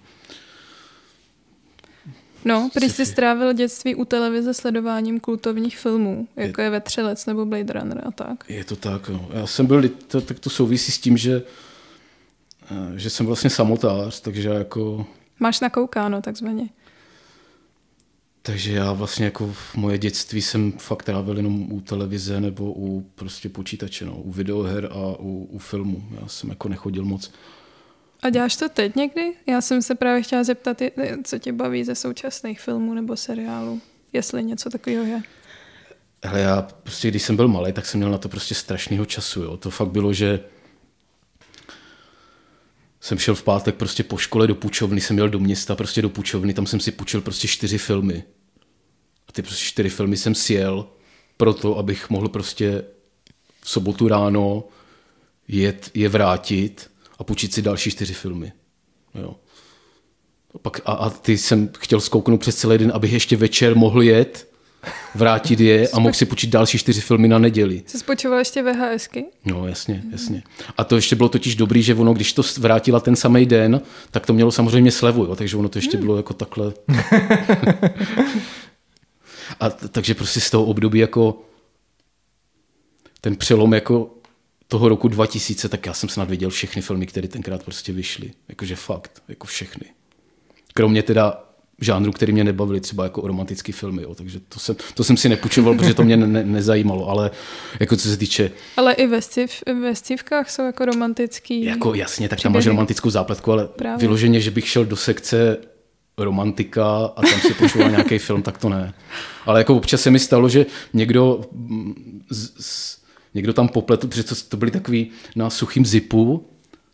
No, když jsi strávil dětství u televize sledováním kultovních filmů, jako je, je Vetřelec nebo Blade Runner a tak. Je to tak, no. Já jsem byl, to, tak to souvisí s tím, že, že jsem vlastně samotář, takže jako... Máš nakoukáno takzvaně. Takže já vlastně jako v moje dětství jsem fakt trávil jenom u televize nebo u prostě počítače, no, u videoher a u, u filmu. Já jsem jako nechodil moc. A děláš to teď někdy? Já jsem se právě chtěla zeptat, co tě baví ze současných filmů nebo seriálů, jestli něco takového je. Hele, já prostě, když jsem byl malý, tak jsem měl na to prostě strašného času. Jo. To fakt bylo, že jsem šel v pátek prostě po škole do půjčovny, jsem jel do města prostě do půjčovny, tam jsem si půjčil prostě čtyři filmy. A ty prostě čtyři filmy jsem sjel proto, abych mohl prostě v sobotu ráno jet, je vrátit a půjčit si další čtyři filmy. Jo. A, pak, a, a ty jsem chtěl zkouknout přes celý den, abych ještě večer mohl jet vrátit je a mohl si počít další čtyři filmy na neděli. Jsi spočíval ještě VHSky? No, jasně, jasně. A to ještě bylo totiž dobrý, že ono, když to vrátila ten samý den, tak to mělo samozřejmě slevu, jo, takže ono to ještě hmm. bylo jako takhle. a takže prostě z toho období jako ten přelom jako toho roku 2000, tak já jsem snad viděl všechny filmy, které tenkrát prostě vyšly. Jakože fakt, jako všechny. Kromě teda žánru, který mě nebavili, třeba jako romantické filmy. Jo. Takže to jsem, to jsem si nepůjčoval, protože to mě ne, nezajímalo, ale jako co se týče... Ale i ve, sciv, ve scivkách jsou jako romantický... Jako jasně, tak tam máš romantickou zápletku, ale Právě. vyloženě, že bych šel do sekce romantika a tam si počúval nějaký film, tak to ne. Ale jako občas se mi stalo, že někdo, z, z, někdo tam popletl, protože to, to byly takový na suchým zipu,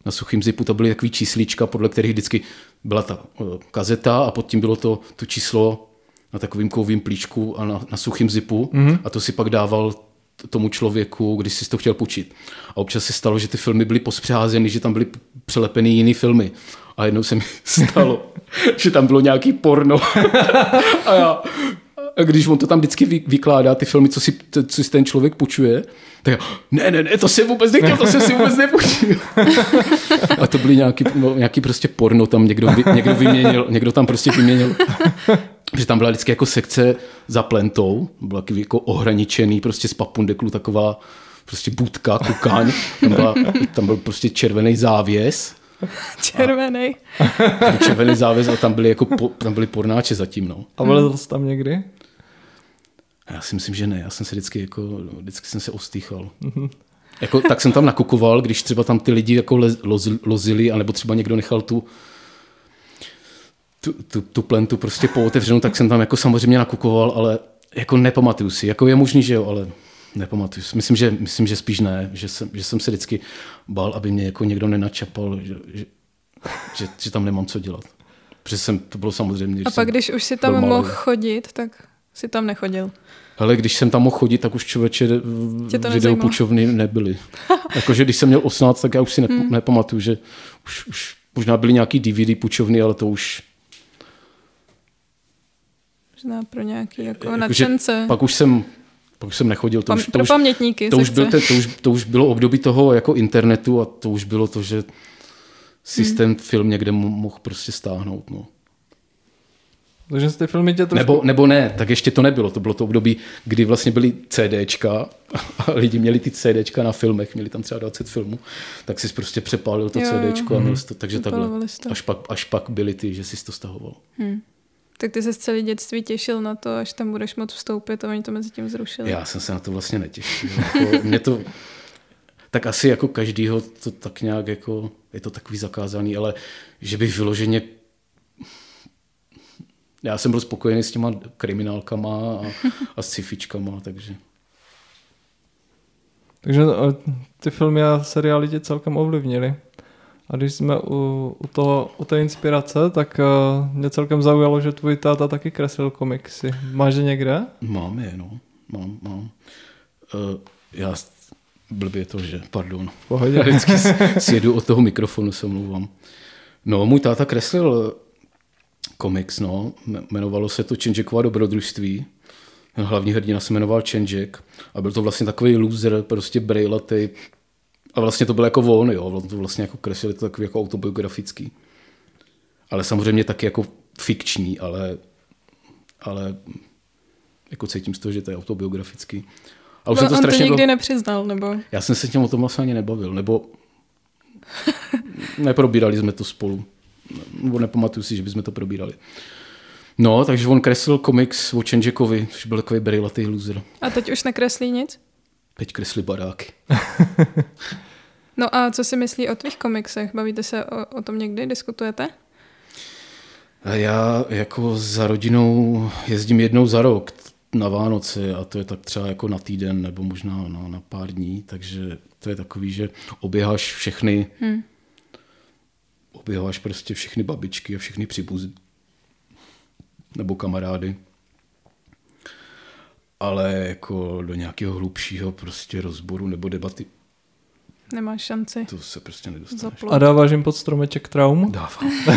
na suchým zipu to byly takový číslička, podle kterých vždycky byla ta eh, kazeta a pod tím bylo to, to číslo na takovým kovým plíčku a na, na suchým zipu mm-hmm. a to si pak dával tomu člověku, když si to chtěl půjčit. A občas se stalo, že ty filmy byly pospřeházeny, že tam byly přelepeny jiný filmy. A jednou se mi stalo, že tam bylo nějaký porno. a já, když on to tam vždycky vy, vykládá, ty filmy, co si, co si ten člověk půjčuje, tak já, ne, ne, ne, to jsem vůbec nechtěl, to jsem si vůbec nepůjčil. a to byly nějaký, no, nějaký prostě porno, tam někdo, vy, někdo vyměnil, někdo tam prostě vyměnil že tam byla vždycky jako sekce za plentou, byla jako ohraničený prostě z papundeklu taková prostě budka, kukáň, tam, byla, tam byl prostě červený závěs. Červený. červený závěs a tam byly, jako po, tam byly pornáče zatím. No. A byl jsi tam někdy? Já si myslím, že ne. Já jsem se vždycky, jako, vždycky jsem se ostýchal. Mm-hmm. Jako, tak jsem tam nakukoval, když třeba tam ty lidi jako lozili, anebo třeba někdo nechal tu, tu, tu, tu plentu prostě pootevřenou, tak jsem tam jako samozřejmě nakukoval, ale jako nepamatuju si. Jako je možný, že jo, ale nepamatuju si. Myslím, že, myslím, že spíš ne, že jsem, že jsem se vždycky bál, aby mě jako někdo nenačapal, že, že, že, že tam nemám co dělat. Protože jsem, to bylo samozřejmě... A pak, když už si tam mohl chodit, tak si tam nechodil. Ale když jsem tam mohl chodit, tak už člověče videopůjčovny nebyly. Jakože když jsem měl 18, tak já už si ne, hmm. nepamatuju, že už, už možná byly nějaký DVD půjčovny, ale to už Možná pro nějaký jako, jako nadšence. Pak už jsem pak už jsem nechodil. To Pam, už, to pro už, pamětníky. To už, byl te, to, už, to už bylo období toho jako internetu a to už bylo to, že systém hmm. film někde mohl prostě stáhnout. No. Takže ty filmy tě trošku... Nebo, nebo ne, tak ještě to nebylo. To bylo to období, kdy vlastně byly CDčka a lidi měli ty CDčka na filmech, měli tam třeba 20 filmů, tak si prostě přepálil to jo, CDčko jo. a měl to, takže takhle. Až pak, až pak byly ty, že jsi to stahoval. Hmm. Tak ty se z celé dětství těšil na to, až tam budeš moct vstoupit a oni to mezi tím zrušili. Já jsem se na to vlastně netěšil. jako, mě to, tak asi jako každýho to tak nějak jako, je to takový zakázaný, ale že bych vyloženě já jsem byl spokojený s těma kriminálkama a, a scifičkama, takže... Takže eh, ty filmy a seriály tě celkem ovlivnili. A když jsme u, u, toho, u té inspirace, tak uh, mě celkem zaujalo, že tvůj táta taky kreslil komiksy. Máš je někde? Mám je, no. Mám, mám. Uh, já blbě to, že, pardon. Pohodě. Já vždycky sjedu od toho mikrofonu, se mluvám. No, můj táta kreslil komiks, no. Jmenovalo se to Čenžekova dobrodružství. Hlavní hrdina se jmenoval Čenžek a byl to vlastně takový loser, prostě brejlatý, a vlastně to bylo jako on, jo, to vlastně jako kreslili to takový jako autobiografický. Ale samozřejmě taky jako fikční, ale, ale jako cítím z toho, že to je autobiografický. A už no, jsem to on strašně to nikdy bylo... nepřiznal, nebo? Já jsem se tím o tom vlastně ani nebavil, nebo neprobírali jsme to spolu. Nebo nepamatuju si, že bychom to probírali. No, takže on kreslil komiks o Čenžekovi, což byl takový berilatý loser. A teď už nekreslí nic? Teď kreslí baráky. no a co si myslí o tvých komiksech? Bavíte se o, o tom někdy? Diskutujete? A já jako za rodinou jezdím jednou za rok na Vánoce a to je tak třeba jako na týden nebo možná na, na pár dní, takže to je takový, že oběháš všechny hmm. Oběháš prostě všechny babičky a všechny příbuzny nebo kamarády ale jako do nějakého hlubšího prostě rozboru nebo debaty Nemáš šanci. To se prostě nedostaneš. A dáváš jim pod stromeček traum? Dávám.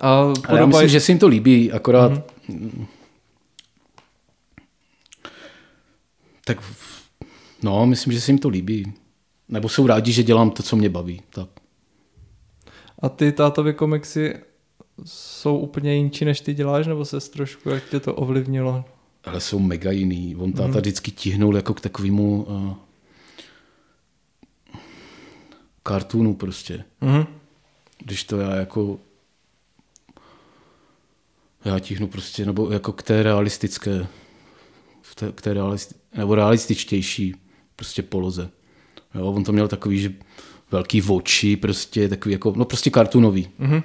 A podobaj... Ale já myslím, že si jim to líbí, akorát mm-hmm. tak no, myslím, že si jim to líbí. Nebo jsou rádi, že dělám to, co mě baví. Tak. A ty tátově komiksy jsou úplně jinčí, než ty děláš, nebo se trošku, jak tě to ovlivnilo? Ale jsou mega jiný. On táta mm. vždycky tihnul jako k takovému uh, kartunu prostě. Mm. Když to já jako já tíhnu prostě, nebo jako k té realistické, k té realisti, nebo realističtější prostě poloze. Jo, on to měl takový, že velký oči, prostě takový jako, no prostě kartunový. Mm-hmm.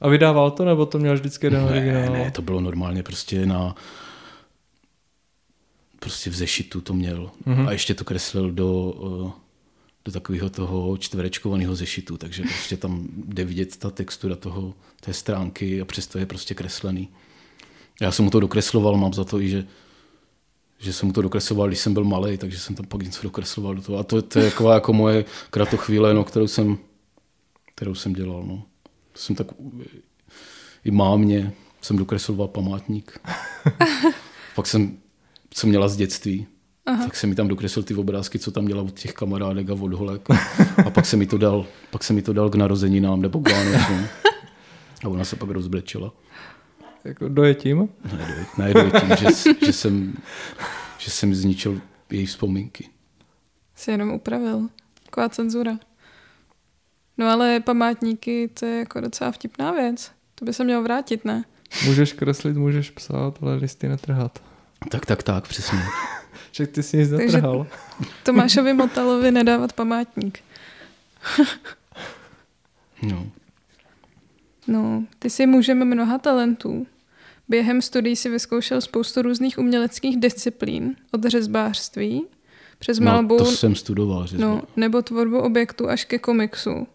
A vydával to, nebo to měl vždycky jeden originál? Ne, to bylo normálně prostě na prostě v zešitu to měl. Mm-hmm. A ještě to kreslil do, eh, do takového toho čtverečkovaného zešitu, takže prostě tam jde vidět ta textura toho, té stránky a přesto je prostě kreslený. Já jsem mu to dokresloval, mám za to i, že že jsem mu to dokresloval, když jsem byl malý, takže jsem tam pak něco dokresloval do toho. A to, to je taková jako moje kratochvíle, no, kterou jsem, kterou jsem dělal. No. Jsem tak i mámě jsem dokresloval památník. Pak jsem, co měla z dětství, Aha. tak jsem mi tam dokreslil ty obrázky, co tam dělal od těch kamarádek a od holek. A pak se mi to dal, pak se mi to dal k narozeninám nebo k Vánocům. A ona se pak rozbrečela. Jako dojetím? Ne, ne dojetím, že, že, jsem, že jsem zničil její vzpomínky. Jsi jenom upravil. Taková cenzura. No ale památníky, to je jako docela vtipná věc. To by se mělo vrátit, ne? Můžeš kreslit, můžeš psát, ale listy netrhat. Tak, tak, tak, přesně. Však ty si nic netrhal. Tomášovi Motalovi nedávat památník. no. No, ty si můžeme mnoha talentů. Během studií si vyzkoušel spoustu různých uměleckých disciplín, od řezbářství přes malbu... No, to jsem studoval. Řezbář. No, nebo tvorbu objektu až ke komiksu.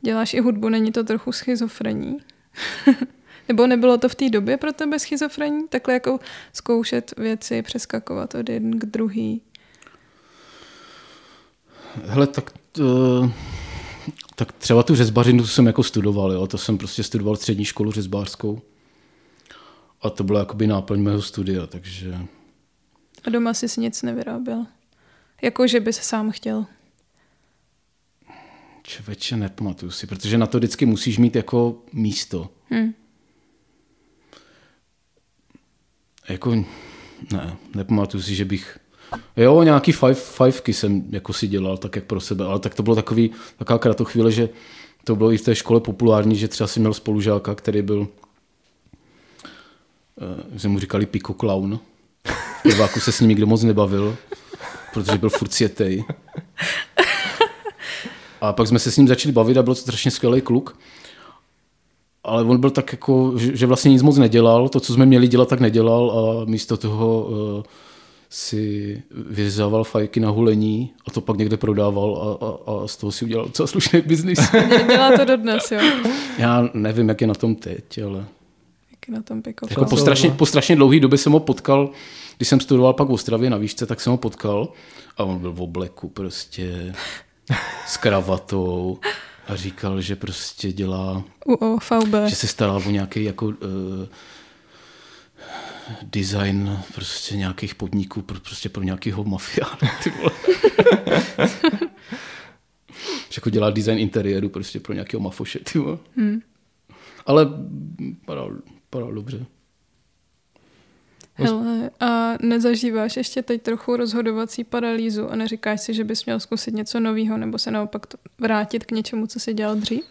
Děláš i hudbu, není to trochu schizofrení? Nebo nebylo to v té době pro tebe schizofrení? Takhle jako zkoušet věci, přeskakovat od jeden k druhý? Hele, tak, uh, tak třeba tu řezbařinu jsem jako studoval, jo? to jsem prostě studoval střední školu řezbářskou. A to bylo jakoby náplň mého studia, takže... A doma jsi nic nevyráběl? Jako, že bys sám chtěl? Čověče, nepamatuju si, protože na to vždycky musíš mít jako místo. Hmm. Jako, ne, nepamatuju si, že bych... Jo, nějaký five, fivky jsem jako si dělal tak jak pro sebe, ale tak to bylo takový, taková kratochvíle, že to bylo i v té škole populární, že třeba si měl spolužáka, který byl, že mu říkali Pico Clown. V prváku se s ním nikdo moc nebavil, protože byl furt sjetej. A pak jsme se s ním začali bavit a byl to strašně skvělý kluk ale on byl tak jako, že vlastně nic moc nedělal, to, co jsme měli dělat, tak nedělal a místo toho uh, si vyřezával fajky na hulení a to pak někde prodával a, a, a z toho si udělal docela slušný biznis. Dělá to dodnes, jo? Já nevím, jak je na tom teď, ale... Je na tom piko. Jako po, strašně, po strašně dlouhé době jsem ho potkal, když jsem studoval pak v Ostravě na výšce, tak jsem ho potkal a on byl v obleku prostě s kravatou a říkal, že prostě dělá... U OVB. Že se staral o nějaký jako uh, design prostě nějakých podniků pro, prostě pro nějakého mafiána. Ty vole. že jako dělá design interiéru prostě pro nějakého mafoše. Ty vole. Hmm. Ale padal, padal dobře. Hele, a nezažíváš ještě teď trochu rozhodovací paralýzu a neříkáš si, že bys měl zkusit něco nového nebo se naopak vrátit k něčemu, co jsi dělal dřív?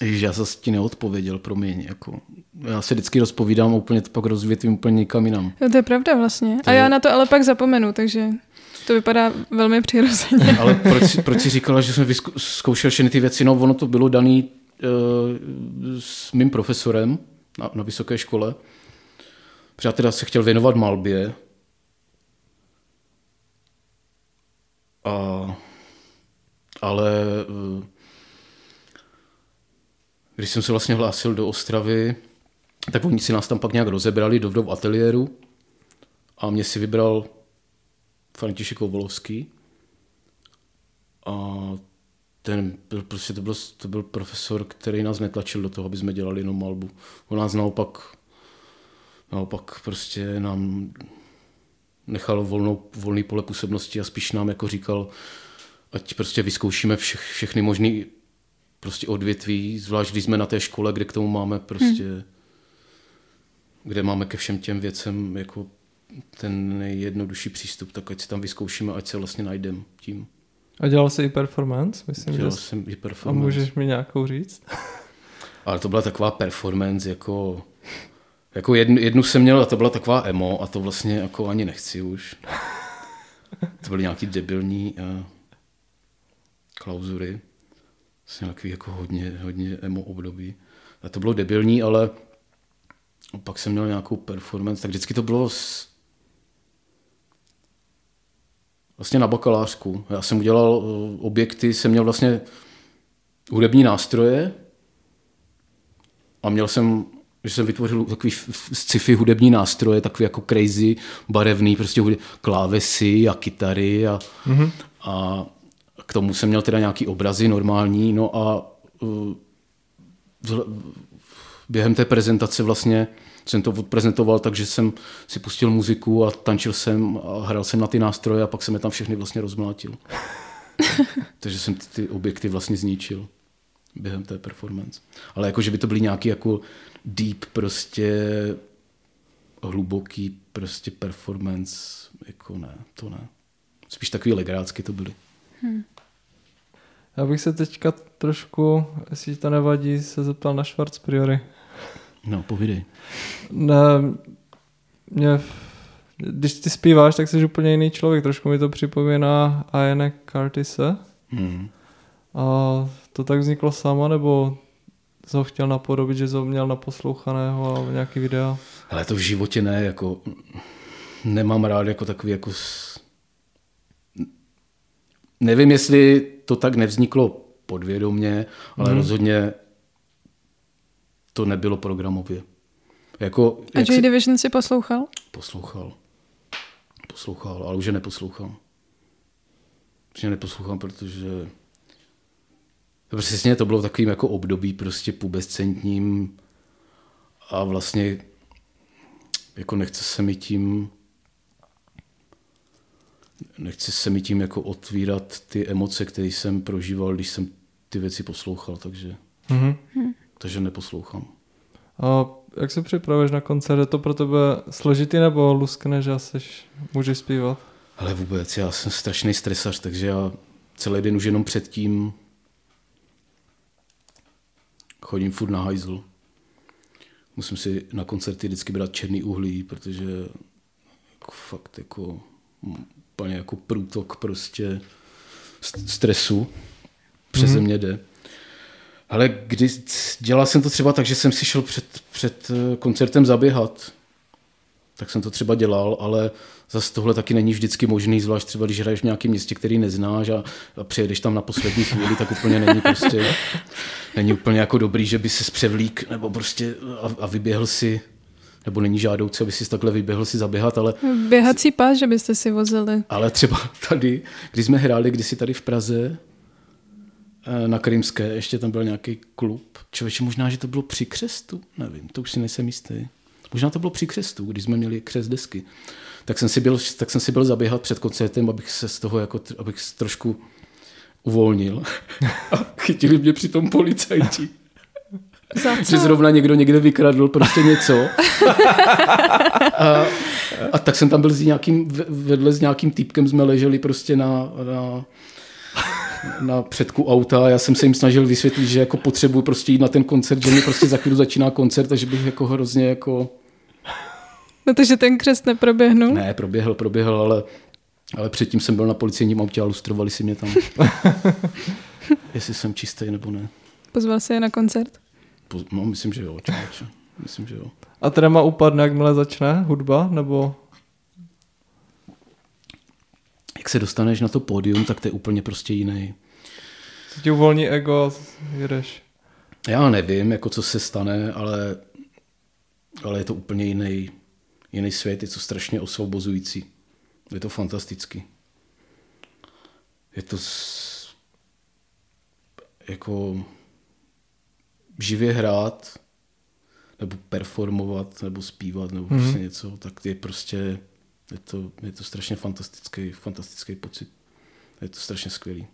Ježiš, já se ti neodpověděl, promiň. Jako, já se vždycky rozpovídám úplně, pak rozvětvím úplně někam jinam. Jo, to je pravda vlastně. To a já na to ale pak zapomenu, takže to vypadá velmi přirozeně. Ale proč, proč jsi říkala, že jsem zkoušel všechny ty věci? No, ono to bylo daný uh, s mým profesorem na, na vysoké škole, Protože já teda se chtěl věnovat malbě. A, ale eh, když jsem se vlastně hlásil do Ostravy, tak oni si nás tam pak nějak rozebrali do v ateliéru a mě si vybral František Volovský. A ten byl, prostě to byl, to byl profesor, který nás netlačil do toho, aby jsme dělali jenom malbu. On nás naopak Naopak prostě nám nechal volnou, volný pole působnosti a spíš nám jako říkal, ať prostě vyzkoušíme vše, všechny možné prostě odvětví, zvlášť když jsme na té škole, kde k tomu máme prostě, hmm. kde máme ke všem těm věcem jako ten nejjednodušší přístup, tak ať si tam vyzkoušíme, ať se vlastně najdem tím. A dělal jsi i performance? Myslím, dělal že jsem i performance. A můžeš mi nějakou říct? Ale to byla taková performance jako jako jednu, jednu jsem měl a to byla taková emo a to vlastně jako ani nechci už. To byly nějaký debilní uh, klauzury. Vlastně takový jako hodně, hodně emo období. A to bylo debilní, ale pak jsem měl nějakou performance, tak vždycky to bylo s... vlastně na bakalářku. Já jsem udělal uh, objekty, jsem měl vlastně hudební nástroje a měl jsem že jsem vytvořil takový sci-fi hudební nástroje, takový jako crazy, barevný, prostě klávesy a kytary a, mm-hmm. a k tomu jsem měl teda nějaký obrazy normální, no a uh, během té prezentace vlastně jsem to odprezentoval, takže jsem si pustil muziku a tančil jsem a hrál jsem na ty nástroje a pak jsem je tam všechny vlastně rozmlátil. takže jsem ty, ty objekty vlastně zničil během té performance. Ale jako, že by to byly nějaký jako deep prostě hluboký prostě performance, jako ne, to ne. Spíš takový legrácky to byly. Hmm. Já bych se teďka trošku, jestli to nevadí, se zeptal na Schwarz Priory. No, povídej. Ne, mě, když ty zpíváš, tak jsi úplně jiný člověk. Trošku mi to připomíná Iane Curtise. Hmm. A to tak vzniklo sama, nebo jsi ho chtěl napodobit, že jsi ho měl naposlouchaného a nějaký videa? Ale to v životě ne, jako nemám rád jako takový jako nevím, jestli to tak nevzniklo podvědomě, ale hmm. rozhodně to nebylo programově. Jako, A Joy si... Division si poslouchal? Poslouchal. Poslouchal, ale už je neposlouchám. Už je neposlouchám, protože přesně to bylo takovým jako období prostě pubescentním a vlastně jako nechce se mi tím nechci se mi tím jako otvírat ty emoce, které jsem prožíval, když jsem ty věci poslouchal, takže, mm-hmm. Takže neposlouchám. A jak se připravuješ na koncert? Je to pro tebe složitý nebo luskne, že asi můžeš zpívat? Ale vůbec, já jsem strašný stresař, takže já celý den už jenom předtím chodím furt na hajzl. Musím si na koncerty vždycky brát černý uhlí, protože jako fakt jako úplně jako průtok prostě stresu přeze mm. mě jde. Ale když dělal jsem to třeba tak, že jsem si šel před, před eh, koncertem zaběhat, tak jsem to třeba dělal, ale zase tohle taky není vždycky možný, zvlášť třeba když hraješ v nějakém městě, který neznáš a, a přijedeš tam na poslední chvíli, tak úplně není prostě, není úplně jako dobrý, že by se zpřevlík nebo prostě a, a vyběhl si nebo není žádoucí, aby si takhle vyběhl si zaběhat, ale... Běhací pás, že byste si vozili. Ale třeba tady, když jsme hráli kdysi tady v Praze, na Krymské, ještě tam byl nějaký klub. Člověče, možná, že to bylo při křestu, nevím, to už si nejsem jistý. Možná to bylo při křestu, když jsme měli křest desky. Tak jsem si byl, tak jsem si byl zaběhat před koncertem, abych se z toho jako, abych se trošku uvolnil. A chytili mě při tom policajti. Že zrovna někdo někde vykradl prostě něco. a, a tak jsem tam byl s nějakým, vedle s nějakým týpkem jsme leželi prostě na, na, na předku auta a já jsem se jim snažil vysvětlit, že jako potřebuji prostě jít na ten koncert, že mi prostě za chvíli začíná koncert, takže bych jako hrozně jako... No to, že ten křest neproběhnul? Ne, proběhl, proběhl, ale, ale předtím jsem byl na policejním autě a lustrovali si mě tam. Jestli jsem čistý nebo ne. Pozval si je na koncert? No, myslím, že jo, člověče. Myslím, že jo. A tréma upadne, jakmile začne hudba, nebo? Jak se dostaneš na to pódium, tak to je úplně prostě jiný. Co ti uvolní ego, jedeš? Já nevím, jako co se stane, ale, ale je to úplně jiný, jiný svět, je to strašně osvobozující. Je to fantastický. Je to s, jako živě hrát, nebo performovat, nebo zpívat, nebo mm-hmm. prostě něco, tak je prostě, je to, je to strašně fantastický, fantastický pocit. Je to strašně skvělý.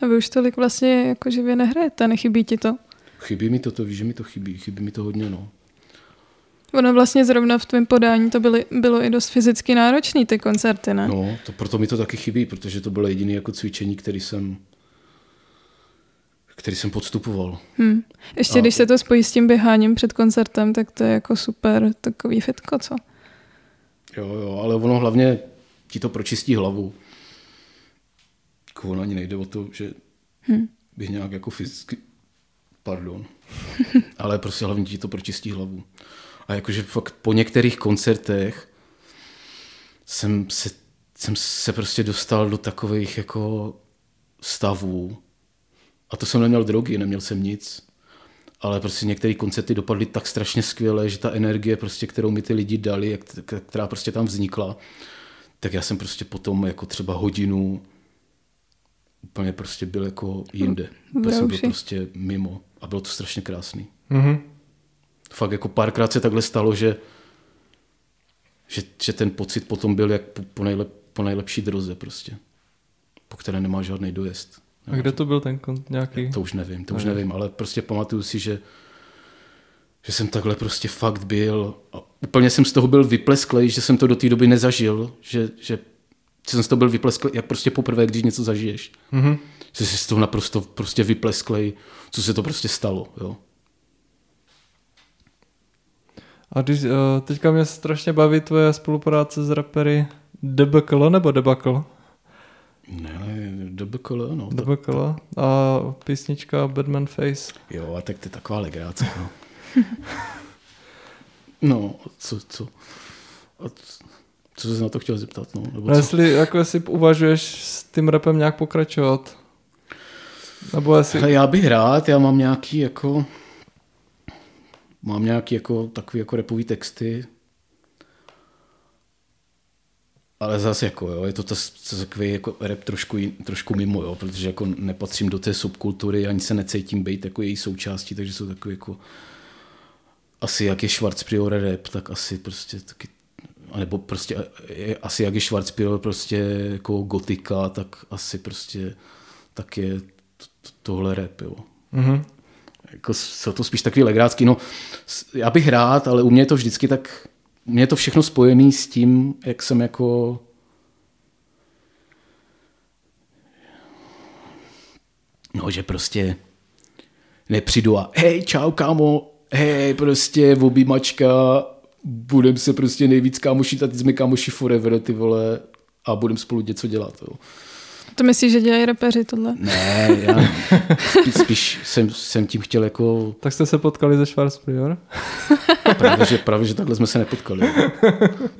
A vy už tolik vlastně jako živě nehrajete, nechybí ti to? Chybí mi to, to víš, že mi to chybí, chybí mi to hodně, no. Ono vlastně zrovna v tvém podání to byly, bylo i dost fyzicky náročný, ty koncerty, ne? No, to, proto mi to taky chybí, protože to bylo jediné jako cvičení, který jsem který jsem podstupoval. Hmm. Ještě a... když se to spojí s tím běháním před koncertem, tak to je jako super takový fitko, co? Jo, jo, ale ono hlavně ti to pročistí hlavu. Jako ono ani nejde o to, že hmm. bych nějak jako fyzicky, pardon, ale prostě hlavně ti to pročistí hlavu. A jakože fakt po některých koncertech jsem se, jsem se prostě dostal do takových jako stavů, a to jsem neměl drogy, neměl jsem nic. Ale prostě některé koncerty dopadly tak strašně skvěle, že ta energie, prostě, kterou mi ty lidi dali, která prostě tam vznikla, tak já jsem prostě potom jako třeba hodinu úplně prostě byl jako jinde. Hm, jsem byl prostě mimo. a bylo to strašně krásný. Mhm. Fakt jako párkrát se takhle stalo, že, že, že ten pocit potom byl jak po, po, nejlep, po nejlepší droze prostě, po které nemá žádný dojezd. A kde to byl ten kont nějaký? To už nevím, to už Nevím. nevím, ale prostě pamatuju si, že, že jsem takhle prostě fakt byl a úplně jsem z toho byl vyplesklej, že jsem to do té doby nezažil, že, že jsem z toho byl vyplesklej, jak prostě poprvé, když něco zažiješ. Mhm. Že jsi z toho naprosto prostě vyplesklej, co se to prostě stalo, jo. A když, uh, teďka mě strašně baví tvoje spolupráce s rapery Debakl nebo Debakl? Ne, DBKL, no. To, Debakl a písnička Batman Face. jo, a tak to je taková legráce, no. no, co, co, a co jsi na to chtěl zeptat, no? Nebo No jestli, jako jestli uvažuješ s tím rapem nějak pokračovat? Nebo jestli... Hele, já bych rád, já mám nějaký jako, mám nějaký jako takový jako repový texty, ale zase jako, jo, je to takový jako rap trošku, trošku mimo, jo, protože jako nepatřím do té subkultury, ani se necítím být jako její součástí, takže jsou takový jako, asi jak je Schwarzprior rap, tak asi prostě taky, nebo prostě asi jak je Schwarzprior prostě jako gotika, tak asi prostě tak je tohle rap, jo. Mhm. Jako jsou to spíš takový legrácký, no já bych rád, ale u mě je to vždycky tak, mě je to všechno spojené s tím, jak jsem jako no, že prostě nepřijdu a hej, čau kámo, hej, prostě objímačka, budem se prostě nejvíc kámošit a teď jsme kámoši forever, ty vole, a budem spolu něco dělat. Jo. To myslíš, že dělají rapeři tohle? Ne, já spíš, spíš jsem, jsem tím chtěl jako Tak jste se potkali ze Schwarzprior? Právě že, právě, že takhle jsme se nepotkali.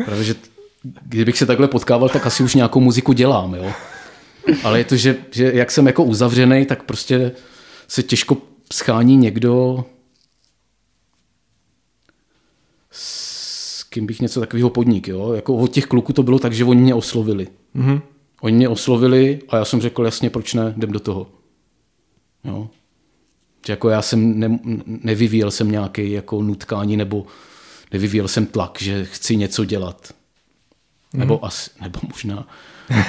Právě, že kdybych se takhle potkával, tak asi už nějakou muziku dělám, jo. Ale je to, že, že jak jsem jako uzavřený, tak prostě se těžko schání někdo, s kým bych něco takového podnik, jo. Jako od těch kluků to bylo tak, že oni mě oslovili. Mhm. Oni mě oslovili a já jsem řekl, jasně, proč ne, jdem do toho. Jo. Že jako já jsem ne, nevyvíjel jsem nějaký jako nutkání nebo nevyvíjel jsem tlak, že chci něco dělat. Nebo asi, nebo možná,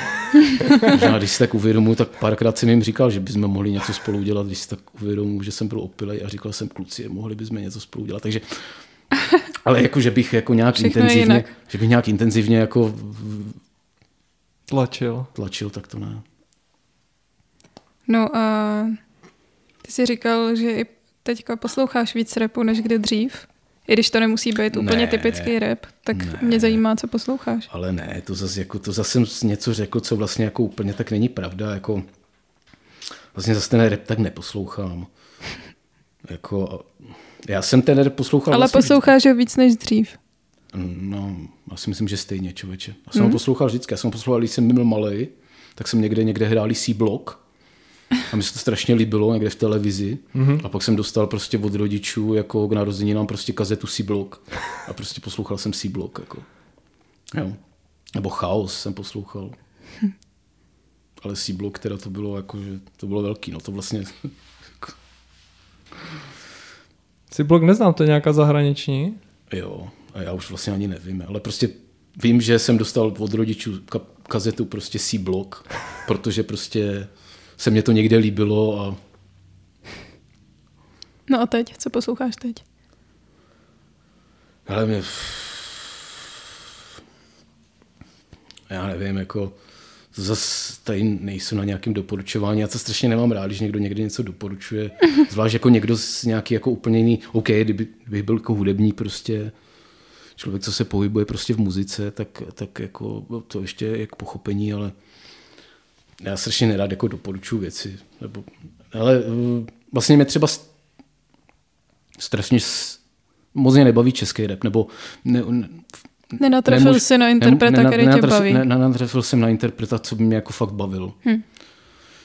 možná když si tak uvědomuji, tak párkrát jsem jim říkal, že bychom mohli něco spolu udělat, když si tak uvědomuji, že jsem byl opilej a říkal jsem kluci, mohli bychom něco spolu udělat. Takže, ale jako, že bych jako nějak Všechno intenzivně, jinak. že bych nějak intenzivně jako v- Tlačil. tlačil, tak to ne. No a ty jsi říkal, že i teďka posloucháš víc repu než kdy dřív. I když to nemusí být úplně Ne. typický rap, tak Ne. mě zajímá, co posloucháš. Ale ne, to zase, jako, to zase jsem něco řekl, co vlastně jako úplně tak není pravda. Jako, vlastně zase ten rap tak neposlouchám. Jako, já jsem ten rap poslouchal Ale vlastně posloucháš ho víc než dřív. No, já si myslím, že stejně, člověče. Já jsem hmm. ho poslouchal vždycky. Já jsem ho poslouchal, když jsem byl malý, tak jsem někde, někde hráli C-Block. A mi se to strašně líbilo někde v televizi. Mm-hmm. A pak jsem dostal prostě od rodičů jako k narozeninám prostě kazetu C-Block. A prostě poslouchal jsem C-Block. Jako. Jo. Nebo Chaos jsem poslouchal. Ale C-Block teda to bylo jako, že to bylo velký. No to vlastně Si blog neznám, to je nějaká zahraniční? Jo, a já už vlastně ani nevím, ale prostě vím, že jsem dostal od rodičů ka- kazetu prostě C-Block, protože prostě se mně to někde líbilo a No a teď? Co posloucháš teď? hele, mě... Já nevím, jako zase tady nejsou na nějakém doporučování. Já to strašně nemám rád, když někdo někdy něco doporučuje. Zvlášť jako někdo z nějaký jako úplně jiný, OK, kdyby, kdyby byl jako hudební prostě člověk, co se pohybuje prostě v muzice, tak, tak jako to ještě je k pochopení, ale já strašně nerad jako doporučuji věci. Nebo, ale eh, vlastně mě třeba strašně mě nebaví český rap, nebo ne, ne, Nenatrefil nemůž- jsi na interpreta, nena- který tě nenatrefil- baví. Ne, nenatrefil jsem na interpreta, co by mě jako fakt bavil. Hm.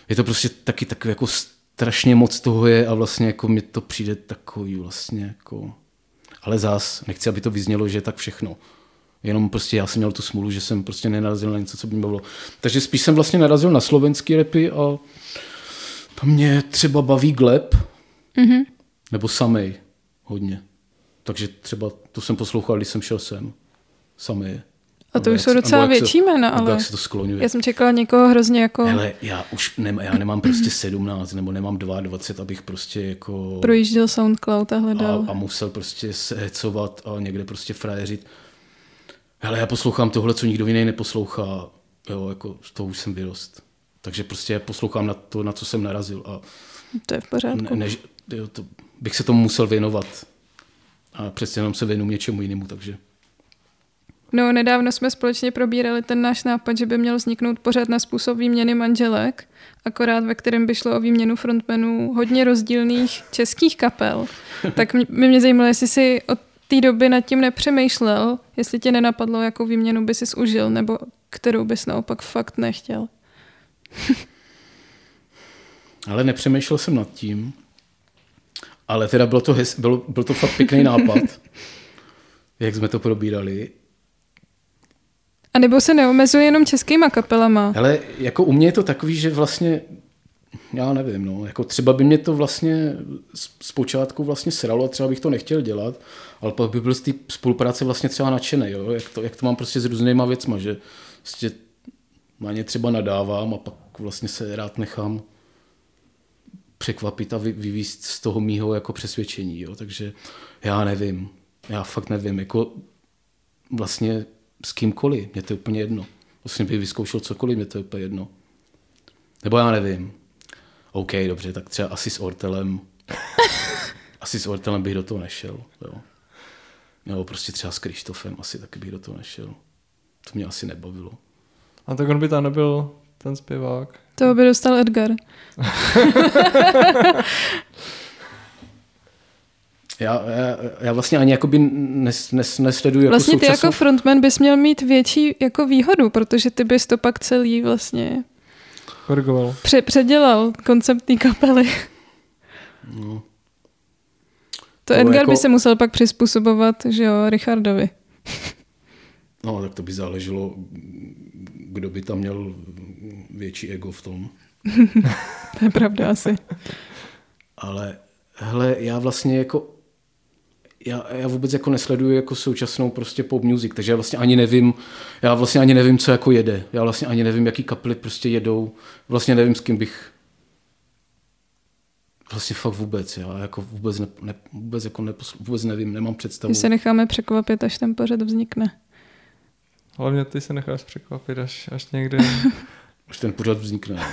Je to prostě taky takový jako strašně moc toho je a vlastně jako mi to přijde takový vlastně jako... Ale zás, nechci, aby to vyznělo, že je tak všechno. Jenom prostě já jsem měl tu smůlu, že jsem prostě nenarazil na něco, co by mě bavilo. Takže spíš jsem vlastně narazil na slovenský repy a tam mě třeba baví Gleb, Mhm. Nebo samej hodně. Takže třeba to jsem poslouchal, když jsem šel sem. Samej. A to už jsou docela se- větší jména, ale jak se to skloňuje. já jsem čekala někoho hrozně jako Hele, já už nem, já nemám prostě 17, nebo nemám 22, abych prostě jako... projížděl SoundCloud a hledal. a, a musel prostě se hecovat a někde prostě frajeřit. Hele, já poslouchám tohle, co nikdo jiný neposlouchá. Jo, jako z toho už jsem vyrost. Takže prostě poslouchám na to, na co jsem narazil. A To je v pořádku. ne, ne, jo, to, bych se tomu musel věnovat. A přece jenom se věnuju něčemu jinému, takže... No, nedávno jsme společně probírali ten náš nápad, že by měl vzniknout pořád na způsob výměny manželek, akorát ve kterém by šlo o výměnu frontmenů hodně rozdílných českých kapel. Tak mě- mě zajímalo, jestli si od té doby nad tím nepřemýšlel, jestli tě nenapadlo, jakou výměnu by si užil, nebo kterou bys naopak fakt nechtěl. Ale nepřemýšlel jsem nad tím. Ale teda bylo to, hez, bylo, byl to fakt pěkný nápad, jak jsme to probírali. A nebo se neomezuje jenom českýma kapelama. Ale jako u mě je to takový, že vlastně, já nevím, no, jako třeba by mě to vlastně zpočátku vlastně sralo a třeba bych to nechtěl dělat, ale pak by byl z té spolupráce vlastně třeba nadšený, jo, jak to, jak to mám prostě s různýma věcma, že prostě na ně třeba nadávám a pak vlastně se rád nechám překvapit a vy, vyvíst z toho mýho jako přesvědčení, jo, takže já nevím, já fakt nevím, jako vlastně s kýmkoliv, mě to je úplně jedno. Vlastně bych vyzkoušel cokoliv, mě to je úplně jedno. Nebo já nevím. OK, dobře, tak třeba asi s Ortelem. asi s Ortelem bych do toho nešel. Jo. Nebo prostě třeba s Krištofem asi taky bych do toho nešel. To mě asi nebavilo. A tak on by tam nebyl ten zpěvák. To by dostal Edgar. Já, já, já vlastně ani jakoby nes, nes, nesleduju jako Vlastně ty současnou... jako frontman bys měl mít větší jako výhodu, protože ty bys to pak celý vlastně Korigoval. pře- předělal koncept té kapely. No. To To Edgar jako- by se musel pak přizpůsobovat, že jo, Richardovi. no, tak to by záleželo, kdo by tam měl větší ego v tom. To je pravda asi. Ale hele, já vlastně jako já, já vůbec jako nesleduju jako současnou prostě pop music, takže já vlastně ani nevím, já vlastně ani nevím, co jako jede. Já vlastně ani nevím, jaký kapely prostě jedou. Vlastně nevím, s kým bych vlastně fakt vůbec, já jako vůbec, ne, ne, vůbec, jako neposl, vůbec nevím, nemám představu. My se necháme překvapit, až ten pořad vznikne. Hlavně ty se necháš překvapit až, až někdy. Až ten pořad vznikne.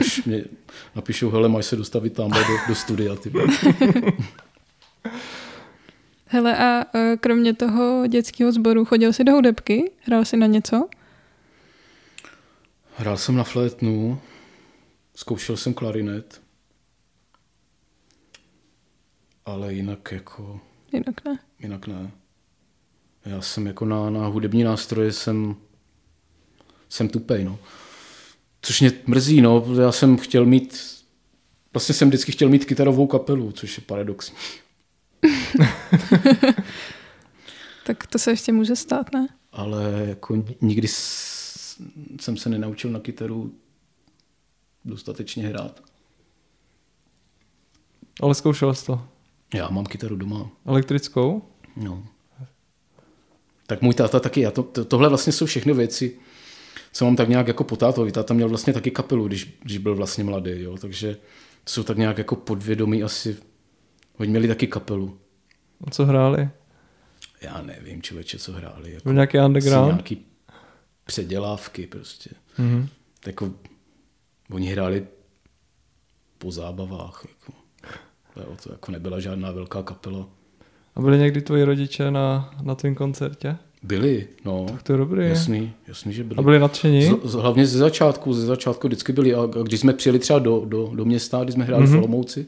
Až mě napíšou, hele, máš se dostavit tam do, do studia. Ty. Hele, a e, kromě toho dětského sboru chodil jsi do hudebky? Hrál jsi na něco? Hrál jsem na flétnu, zkoušel jsem klarinet, ale jinak jako, Jinak ne. jinak ne. Já jsem jako na, na hudební nástroje jsem, jsem tupej, no. Což mě mrzí, no, já jsem chtěl mít, vlastně jsem vždycky chtěl mít kytarovou kapelu, což je paradoxní. Tak to se ještě může stát, ne? Ale jako ni- nikdy s- jsem se nenaučil na kytaru dostatečně hrát. Ale zkoušel jsi to. Já mám kytaru doma. Elektrickou? No. Tak můj táta taky, já to, to, tohle vlastně jsou všechny věci, co mám tak nějak jako po tátovi. Táta měl vlastně taky kapelu, když, když byl vlastně mladý, jo, takže to jsou tak nějak jako podvědomí asi. Oni měli taky kapelu. A co hráli? Já nevím, člověče, co hráli. Jako, nějaký underground? nějaký předělávky prostě. Mhm. Jako, oni hráli po zábavách. Jako. Jo, to jako nebyla žádná velká kapela. A byli někdy tvoji rodiče na, na tvém koncertě? Byli, no. Tak to je dobrý. Jasný, jasný, že byli. A byli nadšení? Z, z, hlavně ze začátku, ze začátku vždycky byli. A, a když jsme přijeli třeba do, do, do města, když jsme hráli mm-hmm. v Olomouci,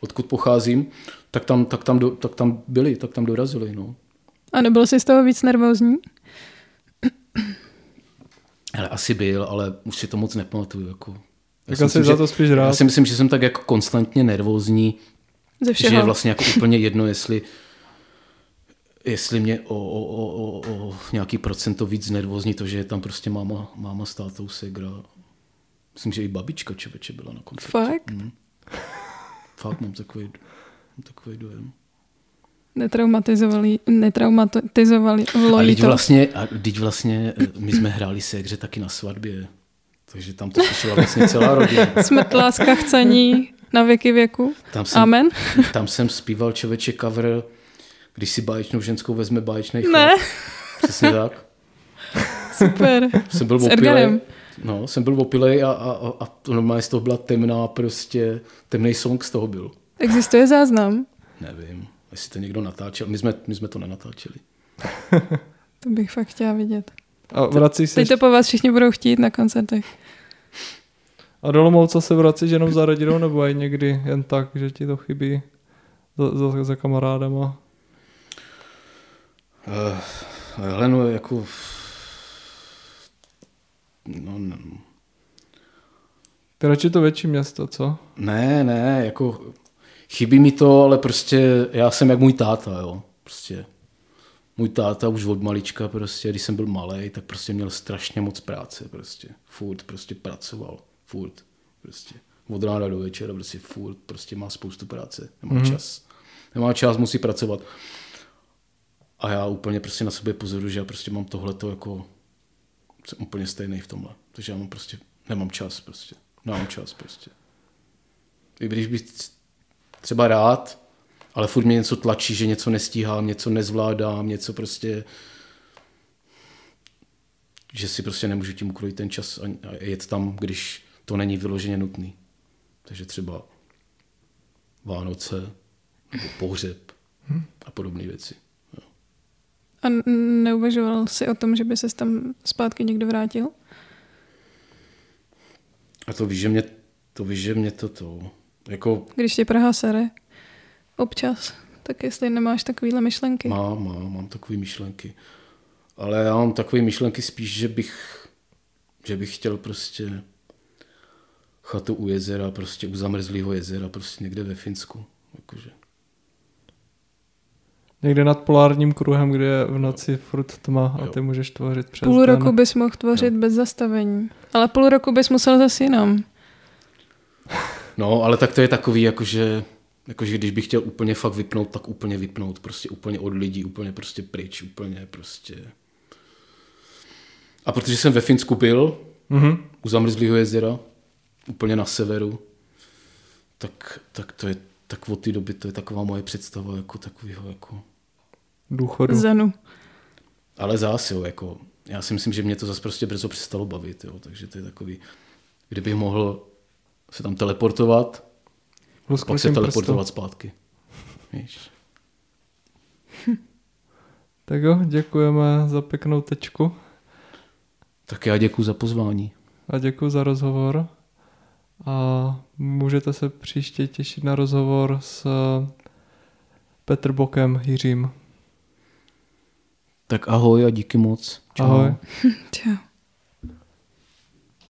odkud pocházím, tak tam, tak, tam do, tak tam byli, tak tam dorazili. No. A nebyl jsi z toho víc nervózní? Ale asi byl, ale už si to moc nepamatuju. Jako. Já Tak si asi myslím, za že- to spíš Já rád. si myslím, že jsem tak jako konstantně nervózní, Ze že je všeho. vlastně jako úplně jedno, jestli jestli mě o, o, o, o, nějaký procento víc nervózní to, že je tam prostě máma, máma s tátou segra. Myslím, že i babička člověče byla na koncertě. Fakt? Mm. Fakt mám takový Mám takový dojem. Netraumatizovali, netraumatizovali A teď vlastně, a teď vlastně eh, my jsme hráli se hře taky na svatbě. Takže tam to slyšela vlastně celá rodina. Smrt, láska, chcení na věky věku. Tam jsem, Amen. tam jsem zpíval člověče cover, když si báječnou ženskou vezme báječný chlap. Ne, Přesně tak. super. Jsem byl opilej. No, jsem byl opilej a, a, a, normálně z toho byla temná, prostě temný song z toho byl. Existuje záznam? Nevím, jestli to někdo natáčel. My jsme, my jsme to nenatáčeli. To bych fakt chtěla vidět. A vrací se Teď to po vás všichni budou chtít na koncertech. A do Olomouce se vracíš jenom za rodinou nebo aj někdy jen tak, že ti to chybí za, za, za kamarádama? Uh, hele, no, jako... No, no, Ty radši to větší město, co? ne, ne, jako chybí mi to, ale prostě já jsem jak můj táta, jo. Prostě můj táta už od malička, prostě, když jsem byl malý, tak prostě měl strašně moc práce, prostě. Furt prostě pracoval, furt, prostě. Od rána do večera, prostě furt, prostě má spoustu práce, nemá mm-hmm. čas. Nemá čas, musí pracovat. A já úplně prostě na sebe pozoru, že já prostě mám tohleto jako, jsem úplně stejný v tomhle. Takže já mám prostě, nemám čas prostě. Nemám čas prostě. I když bych třeba rád, ale furt mě něco tlačí, že něco nestíhám, něco nezvládám, něco prostě, že si prostě nemůžu tím ukrojit ten čas a a jet tam, když to není vyloženě nutný. Takže třeba Vánoce, nebo pohřeb a podobné věci. A neuvažoval si o tom, že by se tam zpátky někdo vrátil? A to víš, že mě to, víš, že mě to, to jako Když tě Praha sere občas, tak jestli nemáš takovýhle myšlenky. Mám, mám, mám takové myšlenky. Ale já mám takové myšlenky spíš, že bych, že bych chtěl prostě chatu u jezera, prostě u zamrzlého jezera, prostě někde ve Finsku. Jakože. Někde nad polárním kruhem, kde je v noci furt tma a Jo. ty můžeš tvořit přes Půl den. roku bys mohl tvořit bez zastavení. Ale půl roku bys musel zase jinam. No, ale tak to je takový, jakože, jakože když bych chtěl úplně fakt vypnout, tak úplně vypnout, prostě úplně od lidí, úplně prostě pryč, úplně prostě. A protože jsem ve Finsku byl, Mhm. u zamrzlého jezera, úplně na severu, tak, tak to je, tak od té doby to je taková moje představa jako takového, jako, Důchodu. Zenu. ale zase, jo, jako, já si myslím, že mě to zase prostě brzo přestalo bavit, jo, takže to je takový, kdybych mohl se tam teleportovat, pak se Lusknutím teleportovat prstu. zpátky. Víš? Tak jo, děkujeme za pěknou tečku Tak já děkuji za pozvání. a děkuji za rozhovor. A můžete se příště těšit na rozhovor s Petr Bokem Jiřím. Tak ahoj a díky moc. Čau. Ahoj. Čau.